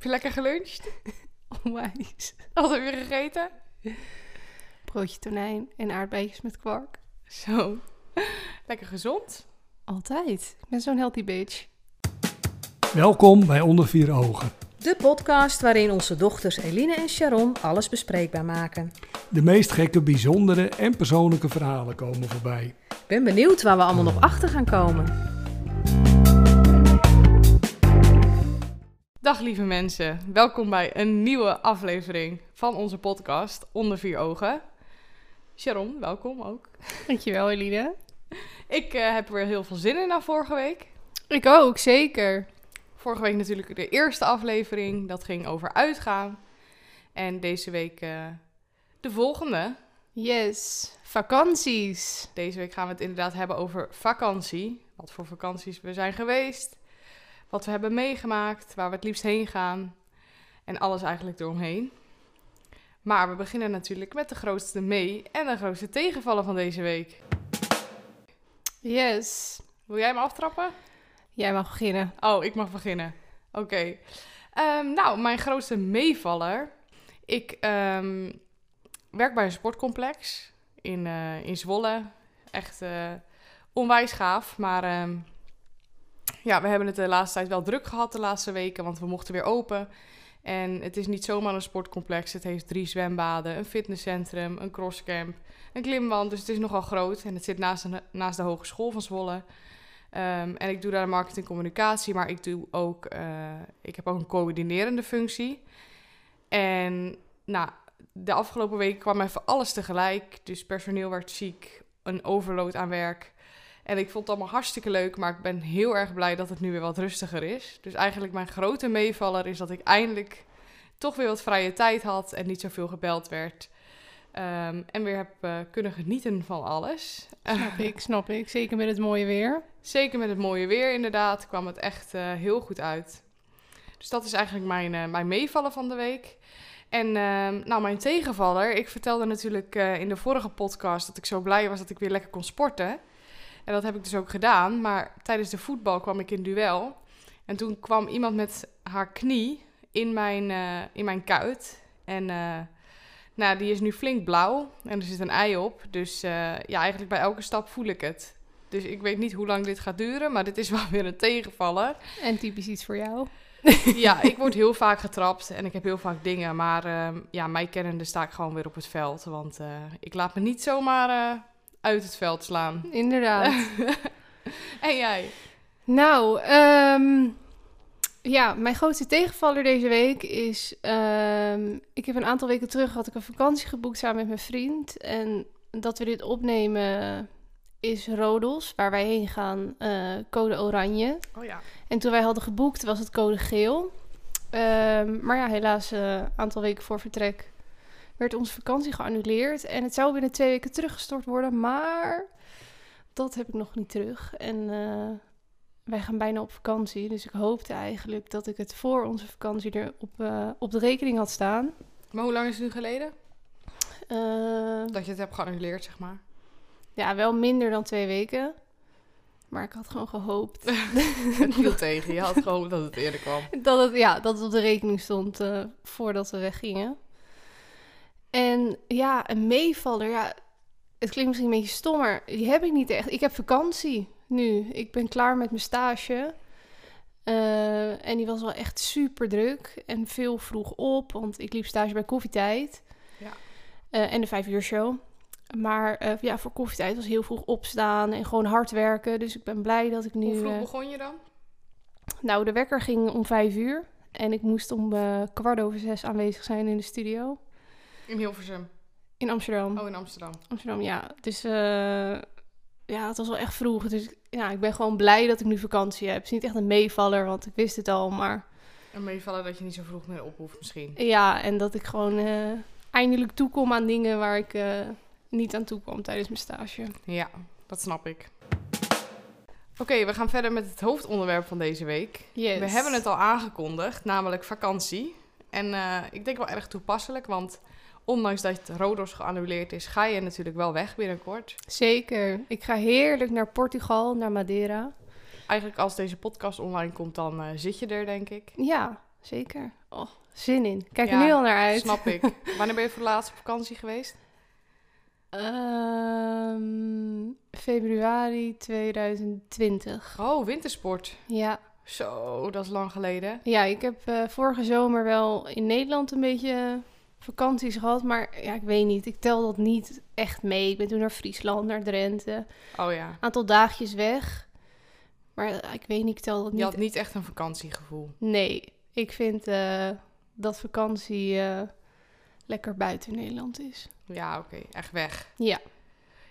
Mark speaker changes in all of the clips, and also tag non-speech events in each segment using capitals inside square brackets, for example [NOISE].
Speaker 1: Heb je lekker geluncht? [LAUGHS]
Speaker 2: Onwijs.
Speaker 1: Wat heb je gegeten?
Speaker 2: Broodje tonijn en aardbeidjes met kwark.
Speaker 1: Zo. Lekker gezond.
Speaker 2: Altijd. Ik ben zo'n healthy bitch.
Speaker 3: Welkom bij Onder Vier Ogen.
Speaker 4: De podcast waarin onze dochters Eline en Sharon alles bespreekbaar maken.
Speaker 3: De meest gekke, bijzondere en persoonlijke verhalen komen voorbij.
Speaker 4: Ik ben benieuwd waar we allemaal nog achter gaan komen.
Speaker 1: Dag lieve mensen. Welkom bij een nieuwe aflevering van onze podcast Onder Vier Ogen. Sharon, welkom ook.
Speaker 2: Dankjewel, Eline.
Speaker 1: Ik eh, heb er weer heel veel zin in na vorige week.
Speaker 2: Ik ook, zeker.
Speaker 1: Vorige week natuurlijk de eerste aflevering. Dat ging over uitgaan. En deze week eh, de volgende.
Speaker 2: Yes. Vakanties.
Speaker 1: Deze week gaan we het inderdaad hebben over vakantie. Wat voor vakanties we zijn geweest. Wat we hebben meegemaakt. Waar we het liefst heen gaan. En alles eigenlijk eromheen. Maar we beginnen natuurlijk met de grootste mee en de grootste tegenvallen van deze week.
Speaker 2: Yes.
Speaker 1: Wil jij me aftrappen?
Speaker 2: Jij mag beginnen.
Speaker 1: Oh, ik mag beginnen. Oké. Ehm, nou, mijn grootste meevaller. Ik ehm, werk bij een sportcomplex in, eh, in Zwolle. Echt eh, onwijs gaaf. Maar ehm, ja, we hebben het de laatste tijd wel druk gehad de laatste weken, want we mochten weer open. En het is niet zomaar een sportcomplex. Het heeft drie zwembaden, een fitnesscentrum, een crosscamp, een klimwand. Dus het is nogal groot. En het zit naast de, naast de Hogeschool van Zwolle. Ehm, en ik doe daar marketing communicatie, maar ik, doe ook, eh, ik heb ook een coördinerende functie. En nou, de afgelopen weken kwam even alles tegelijk. Dus personeel werd ziek, een overload aan werk. En ik vond het allemaal hartstikke leuk, maar ik ben heel erg blij dat het nu weer wat rustiger is. Dus eigenlijk mijn grote meevaller is dat ik eindelijk toch weer wat vrije tijd had en niet zoveel gebeld werd. Ehm, en weer heb eh, kunnen genieten van alles.
Speaker 2: Snap [LAUGHS] ik, snap ik. Zeker met het mooie weer.
Speaker 1: Zeker met het mooie weer, inderdaad, kwam het echt eh, heel goed uit. Dus dat is eigenlijk mijn, eh, mijn meevallen van de week. En ehm, nou, mijn tegenvaller. Ik vertelde natuurlijk in de vorige podcast dat ik zo blij was dat ik weer lekker kon sporten. En dat heb ik dus ook gedaan. Maar tijdens de voetbal kwam ik in duel. En toen kwam iemand met haar knie in mijn, in mijn kuit. En nou, die is nu flink blauw en er zit een ei op. Dus uh, ja, eigenlijk bij elke stap voel ik het. Dus ik weet niet hoe lang dit gaat duren, maar dit is [LAUGHS] wel weer een tegenvaller.
Speaker 2: En typisch iets voor jou. [LAUGHS]
Speaker 1: ja, ik word heel vaak getrapt en ik heb heel vaak dingen. Maar uh, ja, mij kennende sta ik gewoon weer op het veld. Want uh, ik laat me niet zomaar uit het veld slaan.
Speaker 2: Inderdaad. [LAUGHS]
Speaker 1: en jij?
Speaker 2: Nou, um, ja, mijn grootste tegenvaller deze week is... Uh, ik heb een aantal weken terug had ik een vakantie geboekt samen met mijn vriend. En dat we dit opnemen is Rodos, waar wij heen gaan, uh, code oranje.
Speaker 1: Oh ja.
Speaker 2: En toen wij hadden geboekt was het code geel. Uh, maar ja, helaas een uh, aantal weken voor vertrek werd onze vakantie geannuleerd. En het zou binnen twee weken teruggestort worden, maar dat heb ik nog niet terug. En eh, wij gaan bijna op vakantie. Dus ik hoopte eigenlijk dat ik het voor onze vakantie er op, uh, op de rekening had staan.
Speaker 1: Maar hoe lang is het nu geleden?
Speaker 2: Uh,
Speaker 1: dat je het hebt geannuleerd, zeg maar.
Speaker 2: Ja, wel minder dan twee weken. Maar ik had gewoon gehoopt. [LAUGHS]
Speaker 1: het viel tegen. Je had [LAUGHS] gehoopt dat het eerder kwam.
Speaker 2: Dat het, ja, dat het op de rekening stond uh, voordat we weggingen. En ja, een meevaller. Ja, het klinkt misschien een beetje stom, maar die heb ik niet echt. Ik heb vakantie nu. Ik ben klaar met mijn stage. Uh, en die was wel echt super druk. En veel vroeg op, want ik liep stage bij koffietijd.
Speaker 1: Ja.
Speaker 2: Uh, en de vijf uur show. Maar uh, ja, voor koffietijd was heel vroeg opstaan en gewoon hard werken. Dus ik ben blij dat ik nu...
Speaker 1: Hoe vroeg begon je dan?
Speaker 2: Nou, de wekker ging om vijf uur. En ik moest om kwart over zes aanwezig zijn in de studio.
Speaker 1: In Hilversum?
Speaker 2: In Amsterdam.
Speaker 1: Oh, in Amsterdam.
Speaker 2: Amsterdam, ja. Dus ja, het was wel echt vroeg. Dus ja, ik ben gewoon blij dat ik nu vakantie heb. Het is niet echt een meevaller, want ik wist het al, maar...
Speaker 1: Een meevaller dat je niet zo vroeg meer op hoeft misschien.
Speaker 2: Ja, en dat ik gewoon uh, eindelijk toekom aan dingen waar ik uh, niet aan toe kwam tijdens mijn stage.
Speaker 1: Ja, dat snap ik. Oké, okay, we gaan verder met het hoofdonderwerp van deze week.
Speaker 2: Yes.
Speaker 1: We hebben het al aangekondigd, namelijk vakantie. En uh, ik denk wel erg toepasselijk, want ondanks dat Rodos geannuleerd is, ga je natuurlijk wel weg binnenkort.
Speaker 2: Zeker. Ik ga heerlijk naar Portugal, naar Madeira.
Speaker 1: Eigenlijk als deze podcast online komt, dan uh, zit je er, denk ik.
Speaker 2: Ja, zeker. Oh, zin in. Kijk er nu al naar uit.
Speaker 1: Snap ik. [LAUGHS] Wanneer ben je voor de laatste op vakantie geweest?
Speaker 2: Ehm, februari 2020.
Speaker 1: Oh, wintersport.
Speaker 2: Ja.
Speaker 1: Zo, dat is lang geleden.
Speaker 2: ja, ik heb eh, vorige zomer wel in Nederland een beetje vakanties gehad. Maar ja, ik weet niet. Ik tel dat niet echt mee. Ik ben toen naar Friesland, naar Drenthe.
Speaker 1: Oh ja.
Speaker 2: Aantal dagjes weg. Maar eh, ik weet niet, ik tel dat
Speaker 1: Je
Speaker 2: niet.
Speaker 1: had niet echt een vakantiegevoel.
Speaker 2: Nee, ik vind eh, dat vakantie eh, lekker buiten Nederland is.
Speaker 1: Ja, oké. Echt weg.
Speaker 2: Ja.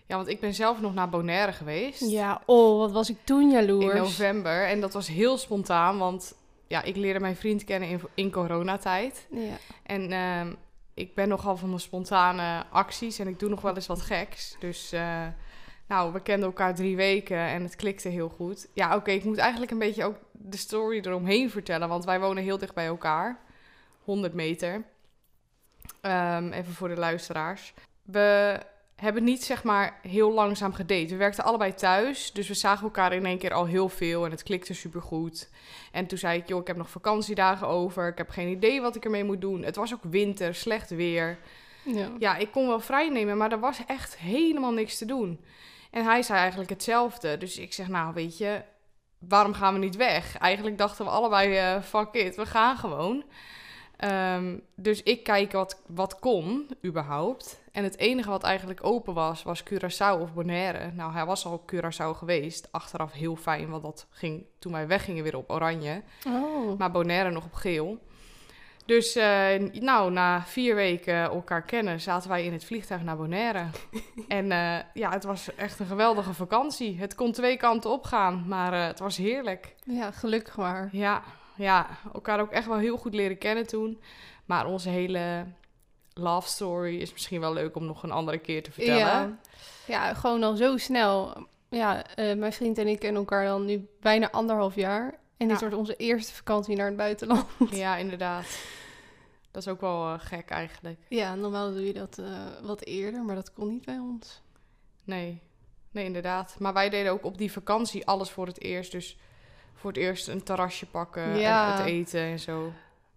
Speaker 1: Ja, want ik ben zelf nog naar Bonaire geweest.
Speaker 2: Ja, oh, wat was ik toen jaloers.
Speaker 1: In november. En dat was heel spontaan, want ja, ik leerde mijn vriend kennen in, in coronatijd.
Speaker 2: Ja.
Speaker 1: En ehm, ik ben nogal van de spontane acties en ik doe nog wel eens wat geks. Dus eh, nou, we kenden elkaar drie weken en het klikte heel goed. Ja, oké, ik moet eigenlijk een beetje ook de story eromheen vertellen, want wij wonen heel dicht bij elkaar. 100 meter. Ehm, even voor de luisteraars. We hebben niet zeg maar heel langzaam gedate. We werkten allebei thuis, dus we zagen elkaar in één keer al heel veel en het klikte supergoed. En toen zei ik, joh, ik heb nog vakantiedagen over. Ik heb geen idee wat ik ermee moet doen. Het was ook winter, slecht weer.
Speaker 2: Ja.
Speaker 1: Ja, ik kon wel vrij nemen, maar er was echt helemaal niks te doen. En hij zei eigenlijk hetzelfde. Dus ik zeg, nou, weet je, waarom gaan we niet weg? Eigenlijk dachten we allebei, eh, fuck it, we gaan gewoon. Ehm, dus ik kijk wat, wat kon, überhaupt. En het enige wat eigenlijk open was, was Curaçao of Bonaire. Nou, hij was al op Curaçao geweest. Achteraf heel fijn, want dat ging toen wij weggingen weer op oranje.
Speaker 2: Oh.
Speaker 1: Maar Bonaire nog op geel. Dus eh, nou, na vier weken elkaar kennen, zaten wij in het vliegtuig naar Bonaire. [LAUGHS] en eh, ja, het was echt een geweldige vakantie. Het kon twee kanten opgaan, maar eh, het was heerlijk.
Speaker 2: Ja, gelukkig maar.
Speaker 1: Ja, ja, elkaar ook echt wel heel goed leren kennen toen. Maar onze hele love story is misschien wel leuk om nog een andere keer te vertellen.
Speaker 2: Ja. ja, gewoon al zo snel. Ja, eh, mijn vriend en ik kennen elkaar dan nu bijna anderhalf jaar. En dit
Speaker 1: Ja.
Speaker 2: wordt onze eerste vakantie naar het buitenland. [LAUGHS]
Speaker 1: Ja, inderdaad. Dat is ook wel eh, gek eigenlijk.
Speaker 2: Ja, normaal doe je dat eh, wat eerder, maar dat kon niet bij ons.
Speaker 1: Nee, nee, inderdaad. Maar wij deden ook op die vakantie alles voor het eerst. Dus voor het eerst een terrasje pakken
Speaker 2: Ja.
Speaker 1: en het eten en zo.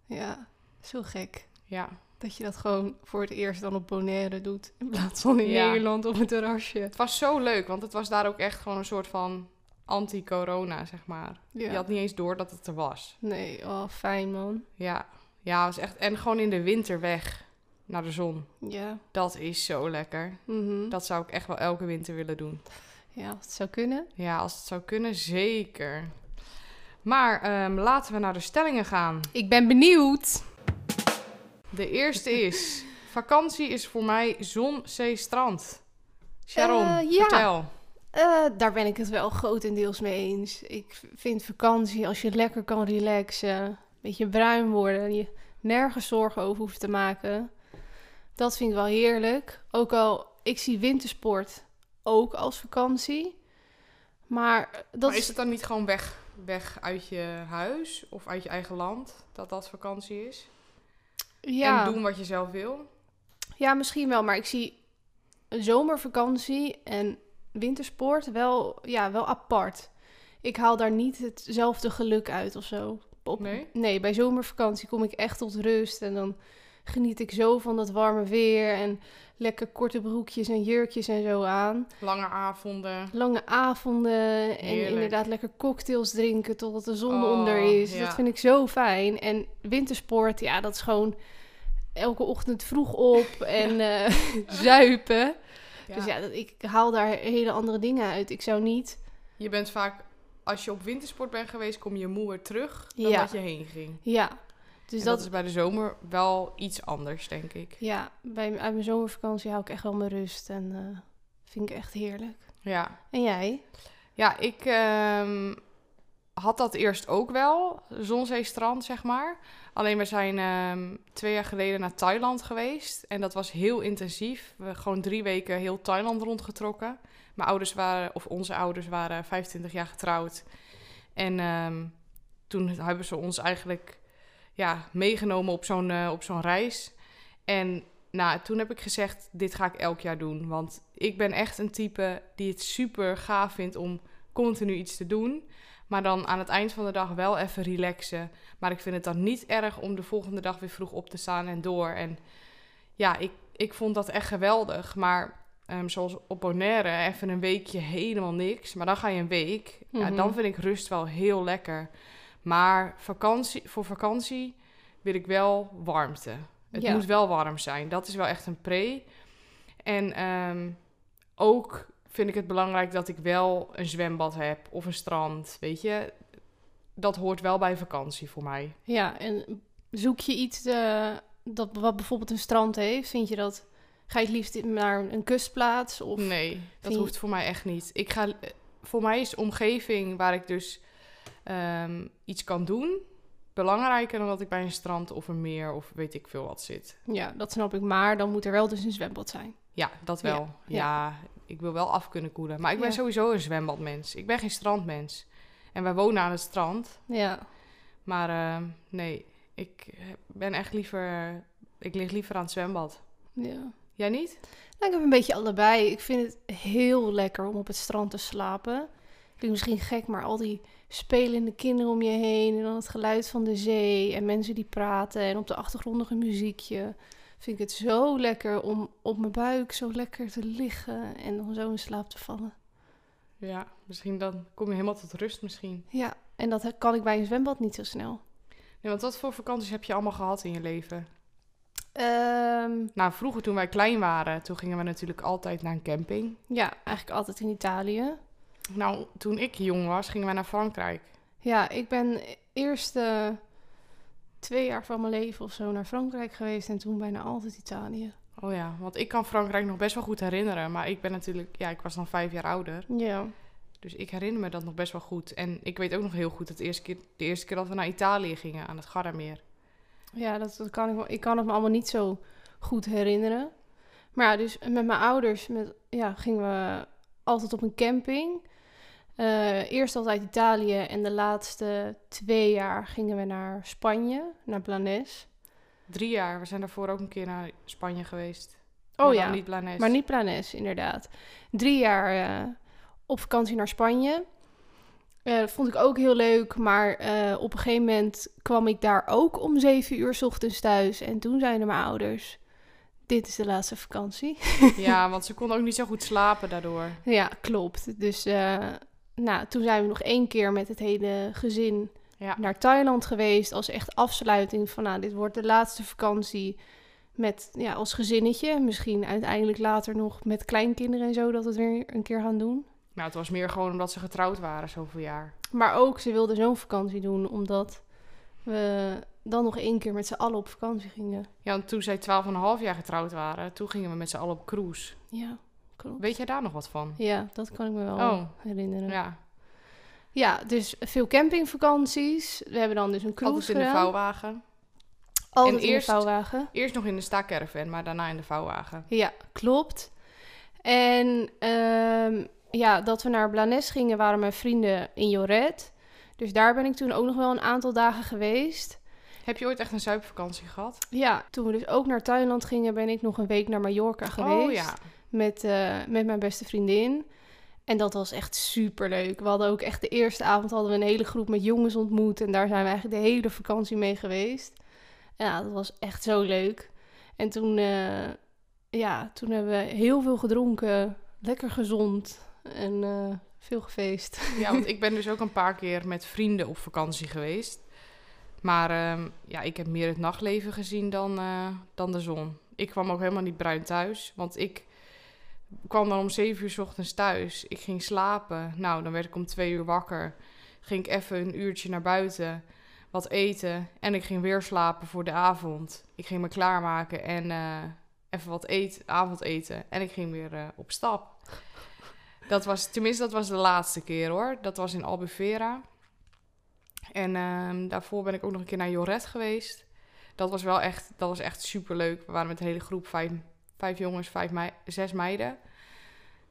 Speaker 2: Ja, zo gek.
Speaker 1: Ja,
Speaker 2: Dat je dat gewoon voor het eerst dan op Bonaire doet. In plaats van in
Speaker 1: Ja.
Speaker 2: Nederland op een terrasje.
Speaker 1: het was zo leuk, want het was daar ook echt gewoon een soort van anti-corona, zeg maar.
Speaker 2: Ja.
Speaker 1: Je had niet eens door dat het er was.
Speaker 2: Nee, oh, fijn man.
Speaker 1: Ja, ja, het was echt... En gewoon in de winter weg naar de zon.
Speaker 2: Ja.
Speaker 1: Dat is zo lekker.
Speaker 2: mhm.
Speaker 1: Dat zou ik echt wel elke winter willen doen.
Speaker 2: Ja, als het zou kunnen.
Speaker 1: Ja, als het zou kunnen, zeker. Maar ehm, laten we naar de stellingen gaan.
Speaker 2: Ik ben benieuwd.
Speaker 1: De eerste is: vakantie is voor mij zon, zee, strand. Sharon,
Speaker 2: Eh, ja.
Speaker 1: vertel.
Speaker 2: Eh, daar ben ik het wel grotendeels mee eens. Ik vind vakantie, als je lekker kan relaxen, een beetje bruin worden, je nergens zorgen over hoeft te maken. Dat vind ik wel heerlijk. Ook al, ik zie wintersport ook als vakantie. Maar dat
Speaker 1: maar
Speaker 2: is,
Speaker 1: is het dan niet gewoon weg, weg uit je huis of uit je eigen land dat dat vakantie is?
Speaker 2: Ja,
Speaker 1: En doen wat je zelf wil?
Speaker 2: ja, misschien wel. Maar ik zie een zomervakantie en wintersport wel, ja, wel apart. Ik haal daar niet hetzelfde geluk uit of zo. Op,
Speaker 1: Nee?
Speaker 2: Nee, bij zomervakantie kom ik echt tot rust. En dan geniet ik zo van dat warme weer. En lekker korte broekjes en jurkjes en zo aan.
Speaker 1: Lange avonden.
Speaker 2: Lange avonden. En
Speaker 1: Heerlijk.
Speaker 2: inderdaad lekker cocktails drinken totdat de zon
Speaker 1: Oh,
Speaker 2: onder is.
Speaker 1: ja.
Speaker 2: Dat vind ik zo fijn. En wintersport, ja, dat is gewoon elke ochtend vroeg op [LAUGHS] en eh, [LAUGHS] zuipen.
Speaker 1: Ja.
Speaker 2: Dus ja, ik haal daar hele andere dingen uit. Ik zou niet...
Speaker 1: Je bent vaak, als je op wintersport bent geweest, kom je moeer terug dan
Speaker 2: Ja.
Speaker 1: dat je heen ging.
Speaker 2: Ja, dus dat,
Speaker 1: dat is bij de zomer wel iets anders, denk ik.
Speaker 2: Ja, bij, uit mijn zomervakantie hou ik echt wel mijn rust. En eh, vind ik echt heerlijk.
Speaker 1: Ja.
Speaker 2: En jij?
Speaker 1: Ja, ik ehm, had dat eerst ook wel, zon, zee, strand, zeg maar. Alleen we zijn ehm, twee jaar geleden naar Thailand geweest. En dat was heel intensief. We hebben gewoon drie weken heel Thailand rondgetrokken. Mijn ouders waren, of onze ouders waren 25 jaar getrouwd. En ehm, toen hebben ze ons eigenlijk ja, meegenomen op zo'n eh, op zo'n reis. En nou, toen heb ik gezegd, dit ga ik elk jaar doen. Want ik ben echt een type die het super gaaf vindt om continu iets te doen. Maar dan aan het eind van de dag wel even relaxen. Maar ik vind het dan niet erg om de volgende dag weer vroeg op te staan en door. En ja, ik, ik vond dat echt geweldig. Maar ehm, zoals op Bonaire, even een weekje helemaal niks. Maar dan ga je een week. Ja,
Speaker 2: Mhm.
Speaker 1: dan vind ik rust wel heel lekker. Maar vakantie, voor vakantie wil ik wel warmte. Het
Speaker 2: Ja.
Speaker 1: moet wel warm zijn. Dat is wel echt een pre. En ehm, ook vind ik het belangrijk dat ik wel een zwembad heb of een strand. Weet je, dat hoort wel bij vakantie voor mij.
Speaker 2: Ja, en zoek je iets eh, dat, wat bijvoorbeeld een strand heeft? Vind je dat... Ga je het liefst naar een kustplaats? Of...
Speaker 1: Nee, dat
Speaker 2: je-
Speaker 1: hoeft voor mij echt niet. Ik ga, voor mij is de omgeving waar ik dus ehm, iets kan doen belangrijker dan dat ik bij een strand of een meer of weet ik veel wat zit.
Speaker 2: Ja, dat snap ik. Maar dan moet er wel dus een zwembad zijn.
Speaker 1: Ja, dat wel.
Speaker 2: Ja,
Speaker 1: Ja,
Speaker 2: ja.
Speaker 1: ik wil wel af kunnen koelen. Maar ik ben
Speaker 2: Ja.
Speaker 1: sowieso een zwembadmens. Ik ben geen strandmens. En wij wonen aan het strand.
Speaker 2: Ja,
Speaker 1: Maar ehm, nee, ik ben echt liever... Ik lig liever aan het zwembad.
Speaker 2: ja.
Speaker 1: Jij niet?
Speaker 2: Nou, ik heb een beetje allebei. Ik vind het heel lekker om op het strand te slapen. Klinkt misschien gek, maar al die spelende kinderen om je heen... en dan het geluid van de zee en mensen die praten... en op de achtergrond nog een muziekje... vind ik het zo lekker om op mijn buik zo lekker te liggen... en dan zo in slaap te vallen.
Speaker 1: Ja, misschien dan kom je helemaal tot rust misschien.
Speaker 2: Ja, en dat kan ik bij een zwembad niet zo snel.
Speaker 1: Nee, want wat voor vakanties heb je allemaal gehad in je leven?
Speaker 2: Ehm,
Speaker 1: Nou, vroeger toen wij klein waren, toen gingen we natuurlijk altijd naar een camping.
Speaker 2: ja, eigenlijk altijd in Italië.
Speaker 1: Nou, toen ik jong was, gingen wij naar Frankrijk.
Speaker 2: Ja, ik ben eerst eh, twee jaar van mijn leven of zo naar Frankrijk geweest en toen bijna altijd Italië.
Speaker 1: Oh ja, want ik kan Frankrijk nog best wel goed herinneren. Maar ik ben natuurlijk, ja, ik was dan vijf jaar ouder.
Speaker 2: Ja,
Speaker 1: Dus ik herinner me dat nog best wel goed. En ik weet ook nog heel goed dat de eerste keer, de eerste keer dat we naar Italië gingen, aan het Gardameer.
Speaker 2: ja dat, dat kan ik, ik kan het me allemaal niet zo goed herinneren. Maar ja, dus met mijn ouders met, ja, gingen we altijd op een camping. Eh, eerst altijd Italië en de laatste twee jaar gingen we naar Spanje, naar Blanes.
Speaker 1: Drie jaar, we zijn daarvoor ook een keer naar Spanje geweest.
Speaker 2: Oh
Speaker 1: Maar
Speaker 2: ja,
Speaker 1: niet Blanes.
Speaker 2: Maar niet Planes, inderdaad. Drie jaar eh, op vakantie naar Spanje. Eh, dat vond ik ook heel leuk, maar op een gegeven moment kwam ik daar ook om zeven uur 's ochtends thuis. En toen zeiden mijn ouders, dit is de laatste vakantie.
Speaker 1: Ja, [LAUGHS] want ze kon ook niet zo goed slapen daardoor.
Speaker 2: ja, klopt. Dus nou, toen zijn we nog één keer met het hele gezin
Speaker 1: Ja.
Speaker 2: naar Thailand geweest. Als echt afsluiting van, nou, dit wordt de laatste vakantie met, ja, als gezinnetje. Misschien uiteindelijk later nog met kleinkinderen en zo, dat we het weer een keer gaan doen.
Speaker 1: Nou, het was meer gewoon omdat ze getrouwd waren zoveel jaar.
Speaker 2: Maar ook, ze wilden zo'n vakantie doen, omdat we dan nog één keer met z'n allen op vakantie gingen.
Speaker 1: Ja, want toen zij 12,5 jaar getrouwd waren, toen gingen we met z'n allen op cruise.
Speaker 2: Ja, klopt.
Speaker 1: Weet jij daar nog wat van?
Speaker 2: Ja, dat kan ik me wel
Speaker 1: Oh.
Speaker 2: herinneren. Ja.
Speaker 1: Ja,
Speaker 2: dus veel campingvakanties. We hebben dan dus een cruise
Speaker 1: altijd in de vouwwagen.
Speaker 2: Altijd
Speaker 1: En
Speaker 2: in
Speaker 1: eerst-
Speaker 2: de vouwwagen.
Speaker 1: Eerst nog in de staakerven, maar daarna in de vouwwagen.
Speaker 2: Ja, klopt. En ehm, ja, dat we naar Blanes gingen, waren mijn vrienden in Joret. Dus daar ben ik toen ook nog wel een aantal dagen geweest.
Speaker 1: Heb je ooit echt een zuipvakantie gehad?
Speaker 2: Ja, toen we dus ook naar Thailand gingen, ben ik nog een week naar Mallorca geweest.
Speaker 1: Oh ja.
Speaker 2: Met, eh, met mijn beste vriendin. En dat was echt super leuk. We hadden ook echt de eerste avond hadden we een hele groep met jongens ontmoet. En daar zijn we eigenlijk de hele vakantie mee geweest. En ja, dat was echt zo leuk. En toen, eh, ja, toen hebben we heel veel gedronken. Lekker gezond. En eh, veel gefeest.
Speaker 1: Ja, want ik [LAUGHS] ben dus ook een paar keer met vrienden op vakantie geweest. Maar ehm, ja, ik heb meer het nachtleven gezien dan, dan de zon. Ik kwam ook helemaal niet bruin thuis. Want ik kwam dan om zeven uur 's ochtends thuis. Ik ging slapen. Nou, dan werd ik om twee uur wakker. Ging ik even een uurtje naar buiten. Wat eten. En ik ging weer slapen voor de avond. Ik ging me klaarmaken en eh, even wat eten, avondeten. En ik ging weer eh, op stap. Dat was, tenminste, dat was de laatste keer hoor. Dat was in Albufeira. En ehm, daarvoor ben ik ook nog een keer naar Joret geweest. Dat was wel echt, dat was echt super leuk. We waren met de hele groep, vijf, vijf jongens, vijf mei, zes meiden.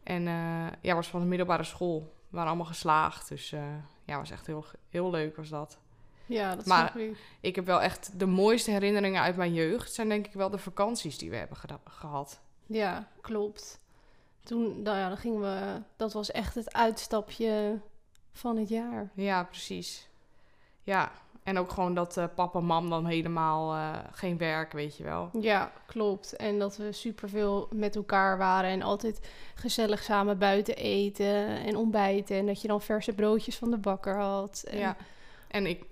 Speaker 1: En eh ja, was van de middelbare school. We waren allemaal geslaagd. Dus eh, ja, was echt heel, heel leuk was dat.
Speaker 2: Ja, dat
Speaker 1: Maar-
Speaker 2: ik.
Speaker 1: Ik heb wel echt de mooiste herinneringen uit mijn jeugd. Zijn denk ik wel de vakanties die we hebben gehad.
Speaker 2: Ja, klopt. Toen, nou ja, dan gingen we... Dat was echt het uitstapje van het jaar.
Speaker 1: Ja, precies. Ja, en ook gewoon dat eh, papa en mam dan helemaal eh, geen werk, weet je wel.
Speaker 2: Ja, klopt. En dat we superveel met elkaar waren en altijd gezellig samen buiten eten en ontbijten. En dat je dan verse broodjes van de bakker had. En
Speaker 1: Ja. En ik,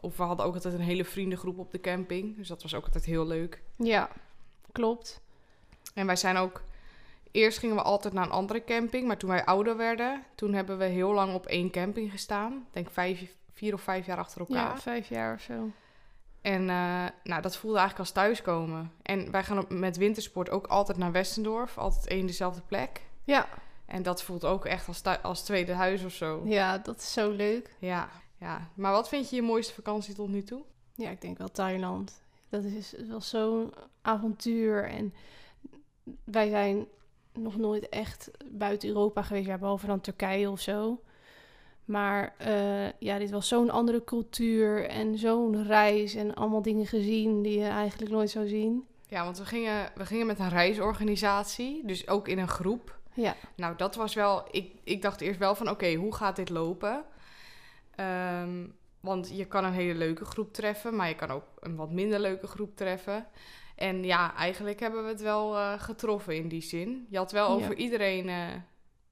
Speaker 1: of we hadden ook altijd een hele vriendengroep op de camping. Dus dat was ook altijd heel leuk.
Speaker 2: ja, klopt.
Speaker 1: En wij zijn ook... Eerst gingen we altijd naar een andere camping. Maar toen wij ouder werden, toen hebben we heel lang op één camping gestaan. Ik denk vijf, vier of vijf jaar achter elkaar.
Speaker 2: Ja, vijf jaar of zo.
Speaker 1: En eh, nou, dat voelde eigenlijk als thuiskomen. En wij gaan met wintersport ook altijd naar Westendorf. Altijd één dezelfde plek.
Speaker 2: Ja,
Speaker 1: En dat voelt ook echt als, als tweede huis of zo.
Speaker 2: ja, dat is zo leuk.
Speaker 1: Ja, ja. Maar wat vind je je mooiste vakantie tot nu toe?
Speaker 2: Ja, ik denk wel Thailand. Dat is wel zo'n avontuur. En wij zijn nog nooit echt buiten Europa geweest. Ja, behalve dan Turkije of zo. Maar eh, ja, dit was zo'n andere cultuur en zo'n reis en allemaal dingen gezien die je eigenlijk nooit zou zien.
Speaker 1: Ja, want we gingen, we gingen met een reisorganisatie, dus ook in een groep.
Speaker 2: Ja,
Speaker 1: Nou, dat was wel... Ik, ik dacht eerst wel van, oké, hoe gaat dit lopen? Ehm, want je kan een hele leuke groep treffen, maar je kan ook een wat minder leuke groep treffen. En ja, eigenlijk hebben we het wel eh, getroffen in die zin. Je had wel
Speaker 2: Ja.
Speaker 1: over iedereen eh,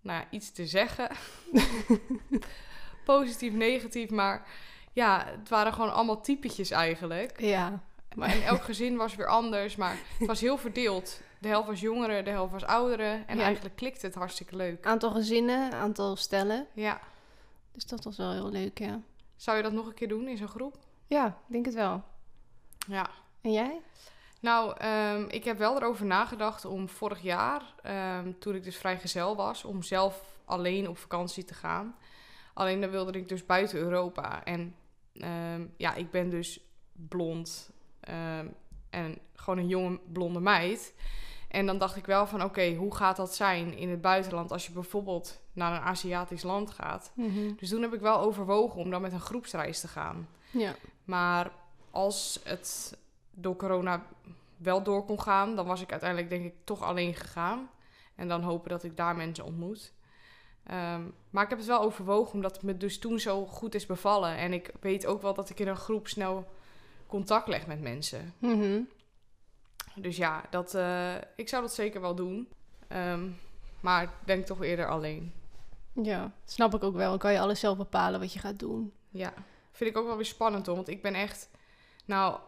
Speaker 1: nou, iets te zeggen. [LAUGHS] Positief, negatief, maar ja, het waren gewoon allemaal typetjes eigenlijk.
Speaker 2: ja,
Speaker 1: Maar en elk gezin was weer anders, maar het was heel verdeeld. De helft was jongeren, de helft was ouderen. En
Speaker 2: Ja.
Speaker 1: eigenlijk klikte het hartstikke leuk.
Speaker 2: aantal gezinnen, aantal stellen.
Speaker 1: Ja.
Speaker 2: Dus dat was wel heel leuk, ja.
Speaker 1: Zou je dat nog een keer doen in zo'n groep?
Speaker 2: Ja, ik denk het wel.
Speaker 1: Ja.
Speaker 2: En jij?
Speaker 1: Nou, ehm, ik heb wel erover nagedacht om vorig jaar, ehm, toen ik dus vrijgezel was, om zelf alleen op vakantie te gaan. Alleen dan wilde ik dus buiten Europa. En ehm, ja, ik ben dus blond en gewoon een jonge blonde meid. En dan dacht ik wel van, oké, hoe gaat dat zijn in het buitenland als je bijvoorbeeld naar een Aziatisch land gaat? Dus toen heb ik wel overwogen om dan met een groepsreis te gaan.
Speaker 2: Ja.
Speaker 1: Maar als het door corona wel door kon gaan, dan was ik uiteindelijk denk ik toch alleen gegaan. En dan hopen dat ik daar mensen ontmoet. Ehm, maar ik heb het wel overwogen, omdat het me dus toen zo goed is bevallen. En ik weet ook wel dat ik in een groep snel contact leg met mensen.
Speaker 2: Mhm.
Speaker 1: Dus ja, dat, eh, ik zou dat zeker wel doen. Ehm, maar ik denk toch eerder alleen.
Speaker 2: Ja, snap ik ook wel. Dan kan je alles zelf bepalen wat je gaat doen.
Speaker 1: Ja, vind ik ook wel weer spannend hoor. Want ik ben echt, nou,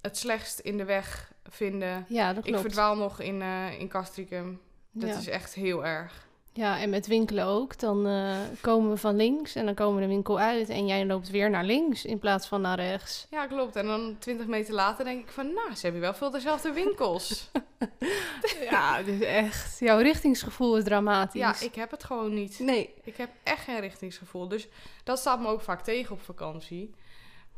Speaker 1: het slechtst in de weg vinden.
Speaker 2: Ja, dat
Speaker 1: Ik
Speaker 2: klopt.
Speaker 1: verdwaal nog in, eh in Castricum. Dat
Speaker 2: ja.
Speaker 1: is echt heel erg.
Speaker 2: ja, en met winkelen ook. Dan eh, komen we van links en dan komen we de winkel uit. En jij loopt weer naar links in plaats van naar rechts.
Speaker 1: Ja, klopt. En dan twintig meter later denk ik van, nou, ze hebben wel veel dezelfde winkels. [LAUGHS]
Speaker 2: Ja, dus echt. Jouw richtingsgevoel is dramatisch.
Speaker 1: ja, ik heb het gewoon niet.
Speaker 2: Nee.
Speaker 1: Ik heb echt geen richtingsgevoel. Dus dat staat me ook vaak tegen op vakantie.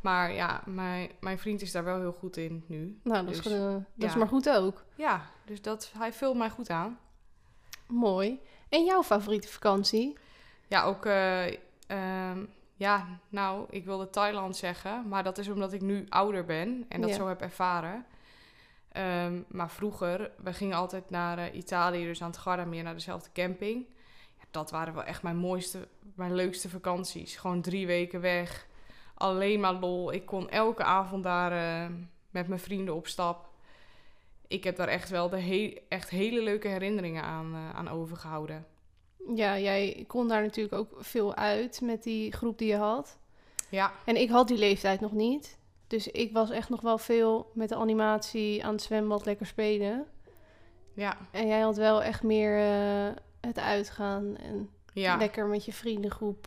Speaker 1: Maar ja, mijn, mijn vriend is daar wel heel goed in nu.
Speaker 2: Nou, dat, is,
Speaker 1: Dus,
Speaker 2: dat is maar goed ook.
Speaker 1: Ja, dus dat, hij vult mij goed aan.
Speaker 2: Mooi. En jouw favoriete vakantie?
Speaker 1: Ja, ook... eh, ehm, ja, nou, ik wilde Thailand zeggen. Maar dat is omdat ik nu ouder ben en dat
Speaker 2: Ja.
Speaker 1: zo heb ervaren. Ehm, maar vroeger, we gingen altijd naar eh, Italië, dus aan het Gardameer, naar dezelfde camping. Ja, dat waren wel echt mijn mooiste, mijn leukste vakanties. Gewoon drie weken weg. Alleen maar lol. Ik kon elke avond daar eh, met mijn vrienden op stap. Ik heb daar echt wel de he- echt hele leuke herinneringen aan, eh, aan overgehouden.
Speaker 2: Ja, jij kon daar natuurlijk ook veel uit met die groep die je had.
Speaker 1: Ja,
Speaker 2: En ik had die leeftijd nog niet. Dus ik was echt nog wel veel met de animatie aan het zwembad lekker spelen.
Speaker 1: ja,
Speaker 2: En jij had wel echt meer eh, het uitgaan en
Speaker 1: ja,
Speaker 2: lekker met je vriendengroep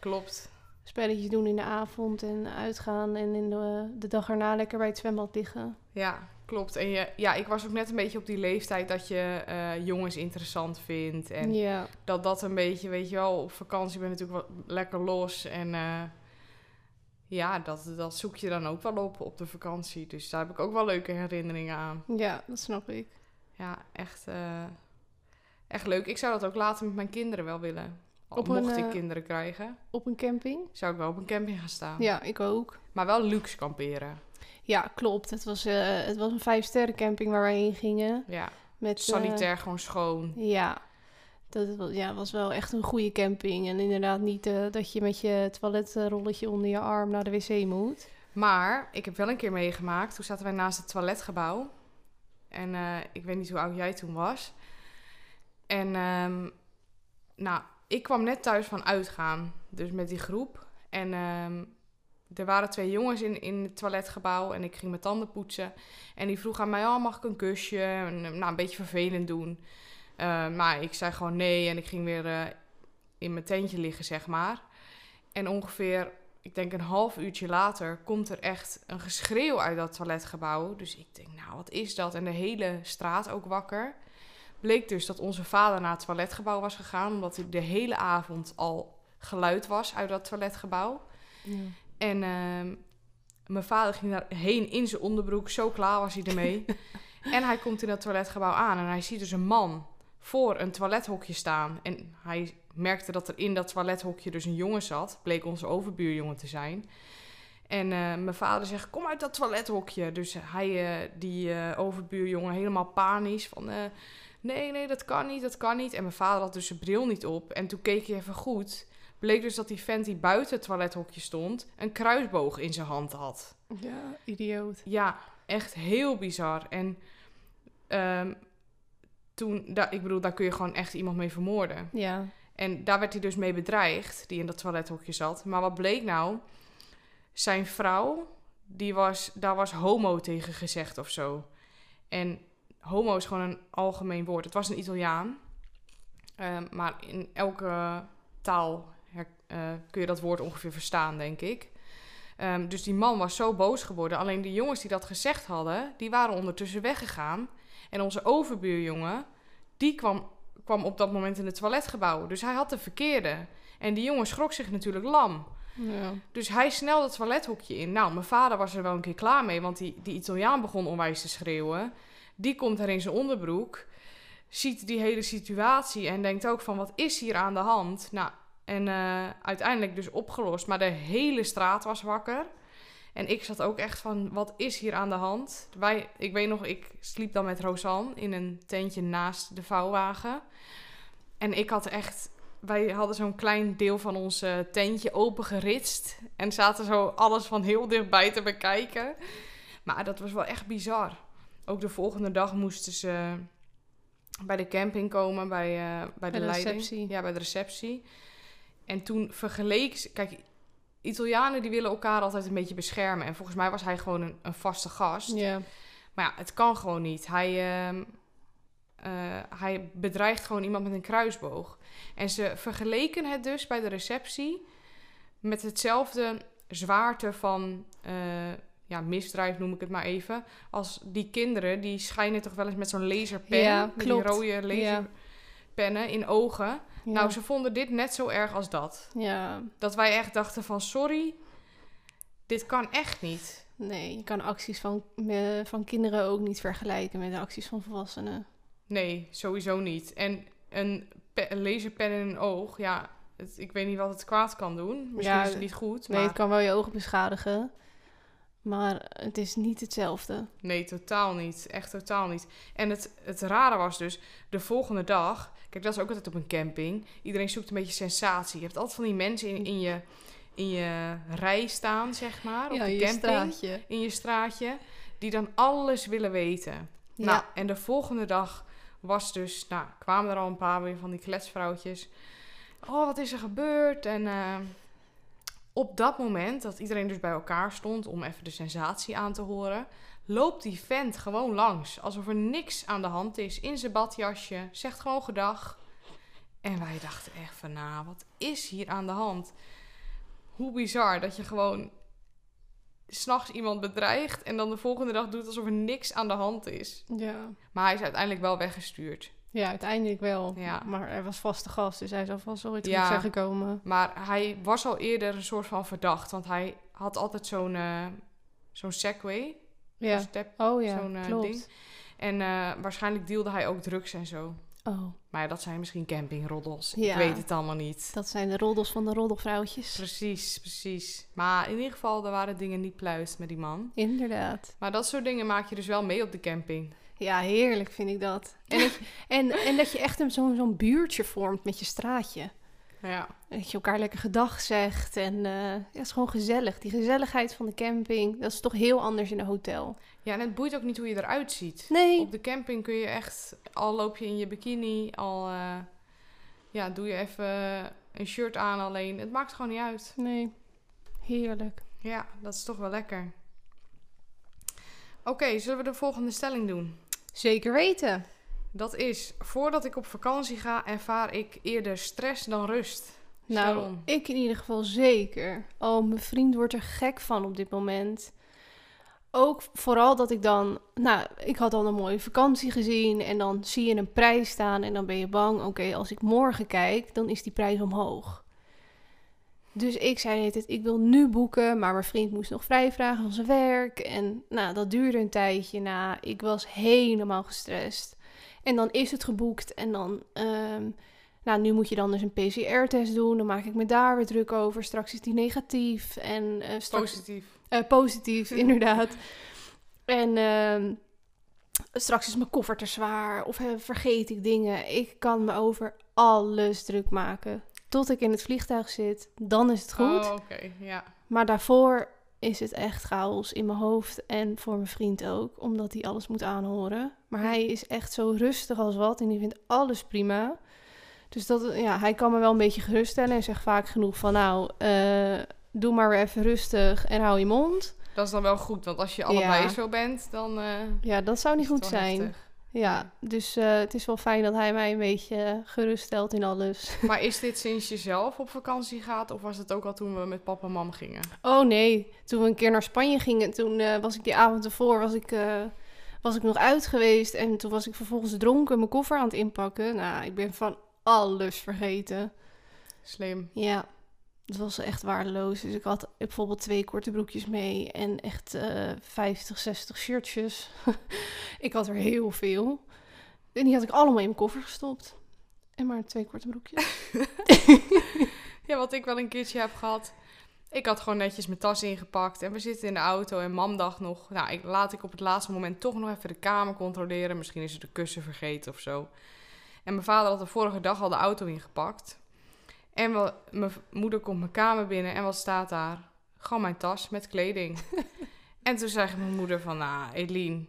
Speaker 1: klopt.
Speaker 2: Spelletjes doen in de avond en uitgaan. En in de, de dag erna lekker bij het zwembad liggen.
Speaker 1: Ja, klopt. En je, ja, ik was ook net een beetje op die leeftijd dat je eh, jongens interessant vindt. En
Speaker 2: ja,
Speaker 1: dat dat een beetje, weet je wel, op vakantie ben je natuurlijk wel lekker los. En eh, ja, dat, dat zoek je dan ook wel op op de vakantie. Dus daar heb ik ook wel leuke herinneringen aan.
Speaker 2: ja, dat snap ik.
Speaker 1: Ja, echt, eh, echt leuk. Ik zou dat ook later met mijn kinderen wel willen. Al
Speaker 2: Op een,
Speaker 1: mocht ik
Speaker 2: eh,
Speaker 1: kinderen krijgen,
Speaker 2: Op een camping?
Speaker 1: zou ik wel op een camping gaan staan.
Speaker 2: Ja, ik ook.
Speaker 1: Maar wel luxe kamperen.
Speaker 2: Ja, klopt. Het was, eh, het was een vijf sterren camping waar wij heen gingen.
Speaker 1: Ja,
Speaker 2: Met, eh,
Speaker 1: sanitair gewoon schoon.
Speaker 2: ja, Dat was, ja, was wel echt een goede camping. En inderdaad niet dat je met je toiletrolletje onder je arm naar de wc moet.
Speaker 1: Maar ik heb wel een keer meegemaakt. Toen zaten wij naast het toiletgebouw. En ik weet niet hoe oud jij toen was. En ehm, nou, ik kwam net thuis van uitgaan. Dus met die groep. En ehm, er waren twee jongens in, in het toiletgebouw. En ik ging mijn tanden poetsen. En die vroeg aan mij, oh, mag ik een kusje? En, nou, een beetje vervelend doen. Eh, maar ik zei gewoon nee. En ik ging weer eh, in mijn tentje liggen, zeg maar. En ongeveer ik denk een half uurtje later komt er echt een geschreeuw uit dat toiletgebouw. Dus ik denk, nou, wat is dat? En de hele straat ook wakker. Bleek dus dat onze vader naar het toiletgebouw was gegaan, omdat hij de hele avond al geluid was uit dat toiletgebouw.
Speaker 2: Ja.
Speaker 1: En ehm, mijn vader ging daarheen in zijn onderbroek, zo klaar was hij ermee. [LAUGHS] en hij komt in dat toiletgebouw aan en hij ziet dus een man voor een toilethokje staan. En hij merkte dat er in dat toilethokje dus een jongen zat. Bleek onze overbuurjongen te zijn. En uh, mijn vader zegt, kom uit dat toilethokje. Dus hij, uh, die uh, overbuurjongen, helemaal panisch. Van, nee, nee, dat kan niet, dat kan niet. En mijn vader had dus zijn bril niet op. En toen keek hij even goed. Bleek dus dat die vent die buiten het toilethokje stond... een kruisboog in zijn hand had.
Speaker 2: Ja, idioot.
Speaker 1: Ja, echt heel bizar. En um, toen, ik bedoel, daar kun je gewoon echt iemand mee vermoorden.
Speaker 2: Ja.
Speaker 1: En daar werd hij dus mee bedreigd, die in dat toilethokje zat. Maar wat bleek nou? Zijn vrouw, die was, daar was homo tegen gezegd of zo. En homo is gewoon een algemeen woord. Het was een Italiaan. Uh, maar in elke taal her, uh, kun je dat woord ongeveer verstaan, denk ik. Um, dus die man was zo boos geworden. Alleen die jongens die dat gezegd hadden, die waren ondertussen weggegaan. En onze overbuurjongen, die kwam, kwam op dat moment in het toiletgebouw. Dus hij had de verkeerde. En die jongen schrok zich natuurlijk lam.
Speaker 2: Ja.
Speaker 1: Dus hij snelde het toilethokje in. Nou, mijn vader was er wel een keer klaar mee, want die, die Italiaan begon onwijs te schreeuwen. Die komt er in zijn onderbroek, ziet die hele situatie en denkt ook van, wat is hier aan de hand? Nou, en uh, uiteindelijk dus opgelost, maar de hele straat was wakker. En ik zat ook echt van, wat is hier aan de hand? Wij, ik weet nog, ik sliep dan met Rosanne in een tentje naast de vouwwagen. En ik had echt, wij hadden zo'n klein deel van ons uh, tentje opengeritst. En zaten zo alles van heel dichtbij te bekijken. Maar dat was wel echt bizar. Ook de volgende dag moesten ze bij de camping komen, bij, uh, bij,
Speaker 2: Bij
Speaker 1: de,
Speaker 2: de
Speaker 1: leiding.
Speaker 2: receptie.
Speaker 1: Ja, bij de receptie. En toen vergeleek ze... Kijk, Italianen die willen elkaar altijd een beetje beschermen. En volgens mij was hij gewoon een, een vaste gast.
Speaker 2: Ja.
Speaker 1: Maar ja, het kan gewoon niet. Hij, ehm, eh, hij bedreigt gewoon iemand met een kruisboog. En ze vergeleken het dus bij de receptie met hetzelfde zwaarte van eh, ja, misdrijf, noem ik het maar even. Als die kinderen, die schijnen toch wel eens met zo'n laserpen,
Speaker 2: Ja,
Speaker 1: met die rode laserpennen in ogen.
Speaker 2: Ja.
Speaker 1: Nou, ze vonden dit net zo erg als dat.
Speaker 2: ja.
Speaker 1: Dat wij echt dachten van, sorry, dit kan echt niet.
Speaker 2: Nee, je kan acties van, van kinderen ook niet vergelijken met de acties van volwassenen.
Speaker 1: Nee, sowieso niet. En een, pe- een laserpen in een oog, ja, het, ik weet niet wat het kwaad kan doen. Misschien
Speaker 2: Ja,
Speaker 1: is het niet goed,
Speaker 2: Nee,
Speaker 1: maar
Speaker 2: het kan wel je ogen beschadigen. Maar het is niet hetzelfde.
Speaker 1: nee, totaal niet. Echt totaal niet. En het, het rare was dus, de volgende dag... Kijk, dat is ook altijd op een camping. Iedereen zoekt een beetje sensatie. Je hebt altijd van die mensen in, in, je, in je rij staan, zeg maar, op
Speaker 2: ja,
Speaker 1: de
Speaker 2: je
Speaker 1: camping.
Speaker 2: straatje.
Speaker 1: In je straatje. Die dan alles willen weten.
Speaker 2: Ja.
Speaker 1: Nou, en de volgende dag was dus, nou, kwamen er al een paar weer van die kletsvrouwtjes. Oh, wat is er gebeurd? En eh, op dat moment dat iedereen dus bij elkaar stond om even de sensatie aan te horen, loopt die vent gewoon langs. Alsof er niks aan de hand is. In zijn badjasje. Zegt gewoon gedag. En wij dachten echt van, nou, wat is hier aan de hand? Hoe bizar dat je gewoon s'nachts iemand bedreigt en dan de volgende dag doet alsof er niks aan de hand is.
Speaker 2: Ja.
Speaker 1: Maar hij is uiteindelijk wel weggestuurd.
Speaker 2: Ja, uiteindelijk wel.
Speaker 1: Ja.
Speaker 2: Maar er was vaste gast, dus hij zou vast wel weer
Speaker 1: Ja.
Speaker 2: terug zijn gekomen.
Speaker 1: Maar hij was al eerder een soort van verdacht, want hij had altijd zo'n eh zo'n Segway.
Speaker 2: Ja.
Speaker 1: zo'n step-
Speaker 2: Oh ja,
Speaker 1: zo'n, eh, ding. En eh, waarschijnlijk deelde hij ook drugs en zo.
Speaker 2: Oh,
Speaker 1: Maar ja, dat zijn misschien campingroddels. Ik
Speaker 2: Ja.
Speaker 1: weet het allemaal niet.
Speaker 2: dat zijn de roddels van de roddelvrouwtjes.
Speaker 1: Precies, precies. Maar in ieder geval, er waren dingen niet pluis met die man.
Speaker 2: Inderdaad.
Speaker 1: Maar dat soort dingen maak je dus wel mee op de camping.
Speaker 2: Ja, heerlijk vind ik dat. En dat je, [LAUGHS] en, en dat je echt een- zo'n zo'n buurtje vormt met je straatje.
Speaker 1: Ja.
Speaker 2: Dat je elkaar lekker gedag zegt. En eh, ja, het is gewoon gezellig. Die gezelligheid van de camping, dat is toch heel anders in een hotel.
Speaker 1: ja, en het boeit ook niet hoe je eruit ziet.
Speaker 2: Nee,
Speaker 1: Op de camping kun je echt, al loop je in je bikini, al eh, ja, doe je even een shirt aan alleen. Het maakt gewoon niet uit.
Speaker 2: nee. Heerlijk.
Speaker 1: Ja, dat is toch wel lekker. Oké, zullen we de volgende stelling doen?
Speaker 2: Zeker weten.
Speaker 1: Dat is, voordat ik op vakantie ga, ervaar ik eerder stress dan rust.
Speaker 2: Nou,
Speaker 1: Sharon.
Speaker 2: ik in ieder geval zeker. Oh, mijn vriend wordt er gek van op dit moment. Ook vooral dat ik dan... Nou, ik had al een mooie vakantie gezien... en dan zie je een prijs staan en dan ben je bang... oké, als ik morgen kijk, dan is die prijs omhoog. Dus ik zei het, ik wil nu boeken... maar mijn vriend moest nog vrijvragen van zijn werk... en nou, dat duurde een tijdje na. Ik was helemaal gestrest. En dan is het geboekt en dan... ehm, nou, nu moet je dan dus een PCR-test doen. Dan maak ik me daar weer druk over. Straks is die negatief. En eh, straks
Speaker 1: Positief.
Speaker 2: eh, positief, [LAUGHS] inderdaad. En ehm, straks is mijn koffer te zwaar. Of eh, vergeet ik dingen. Ik kan me over alles druk maken. Tot ik in het vliegtuig zit. Dan is het goed.
Speaker 1: Oh, ja.
Speaker 2: Maar daarvoor is het echt chaos in mijn hoofd. En voor mijn vriend ook. Omdat hij alles moet aanhoren. Maar hij is echt zo rustig als wat. En die vindt alles prima. Dus dat, ja, hij kan me wel een beetje geruststellen. En zegt vaak genoeg van... Nou, eh, doe maar weer even rustig en hou je mond.
Speaker 1: Dat is dan wel goed, want als je allebei
Speaker 2: Ja.
Speaker 1: zo bent, dan eh
Speaker 2: Ja, dat zou niet goed zijn.
Speaker 1: heftig.
Speaker 2: Ja, dus eh, het is wel fijn dat hij mij een beetje geruststelt in alles. [LAUGHS]
Speaker 1: Maar is dit sinds je zelf op vakantie gaat, of was het ook al toen we met papa en mam gingen?
Speaker 2: Oh nee, toen we een keer naar Spanje gingen, toen eh, was ik die avond ervoor, was ik, eh, was ik nog uit geweest. En toen was ik vervolgens dronken mijn koffer aan het inpakken. Nou, ik ben van alles vergeten.
Speaker 1: Slim.
Speaker 2: Ja, het was echt waardeloos. Dus ik had bijvoorbeeld twee korte broekjes mee en echt eh 50, 60 shirtjes. [LAUGHS] ik had er heel veel. En die had ik allemaal in mijn koffer gestopt. En maar twee korte broekjes. [LAUGHS]
Speaker 1: Ja, wat ik wel een keertje heb gehad. Ik had gewoon netjes mijn tas ingepakt en we zitten in de auto en mam dacht nog, nou, ik, laat ik op het laatste moment toch nog even de kamer controleren. Misschien is ze de kussen vergeten of zo. En mijn vader had de vorige dag al de auto ingepakt. En wel, mijn moeder komt mijn kamer binnen en wat staat daar? Gewoon mijn tas met kleding. [LAUGHS] en toen zei mijn moeder van, nou, Eline,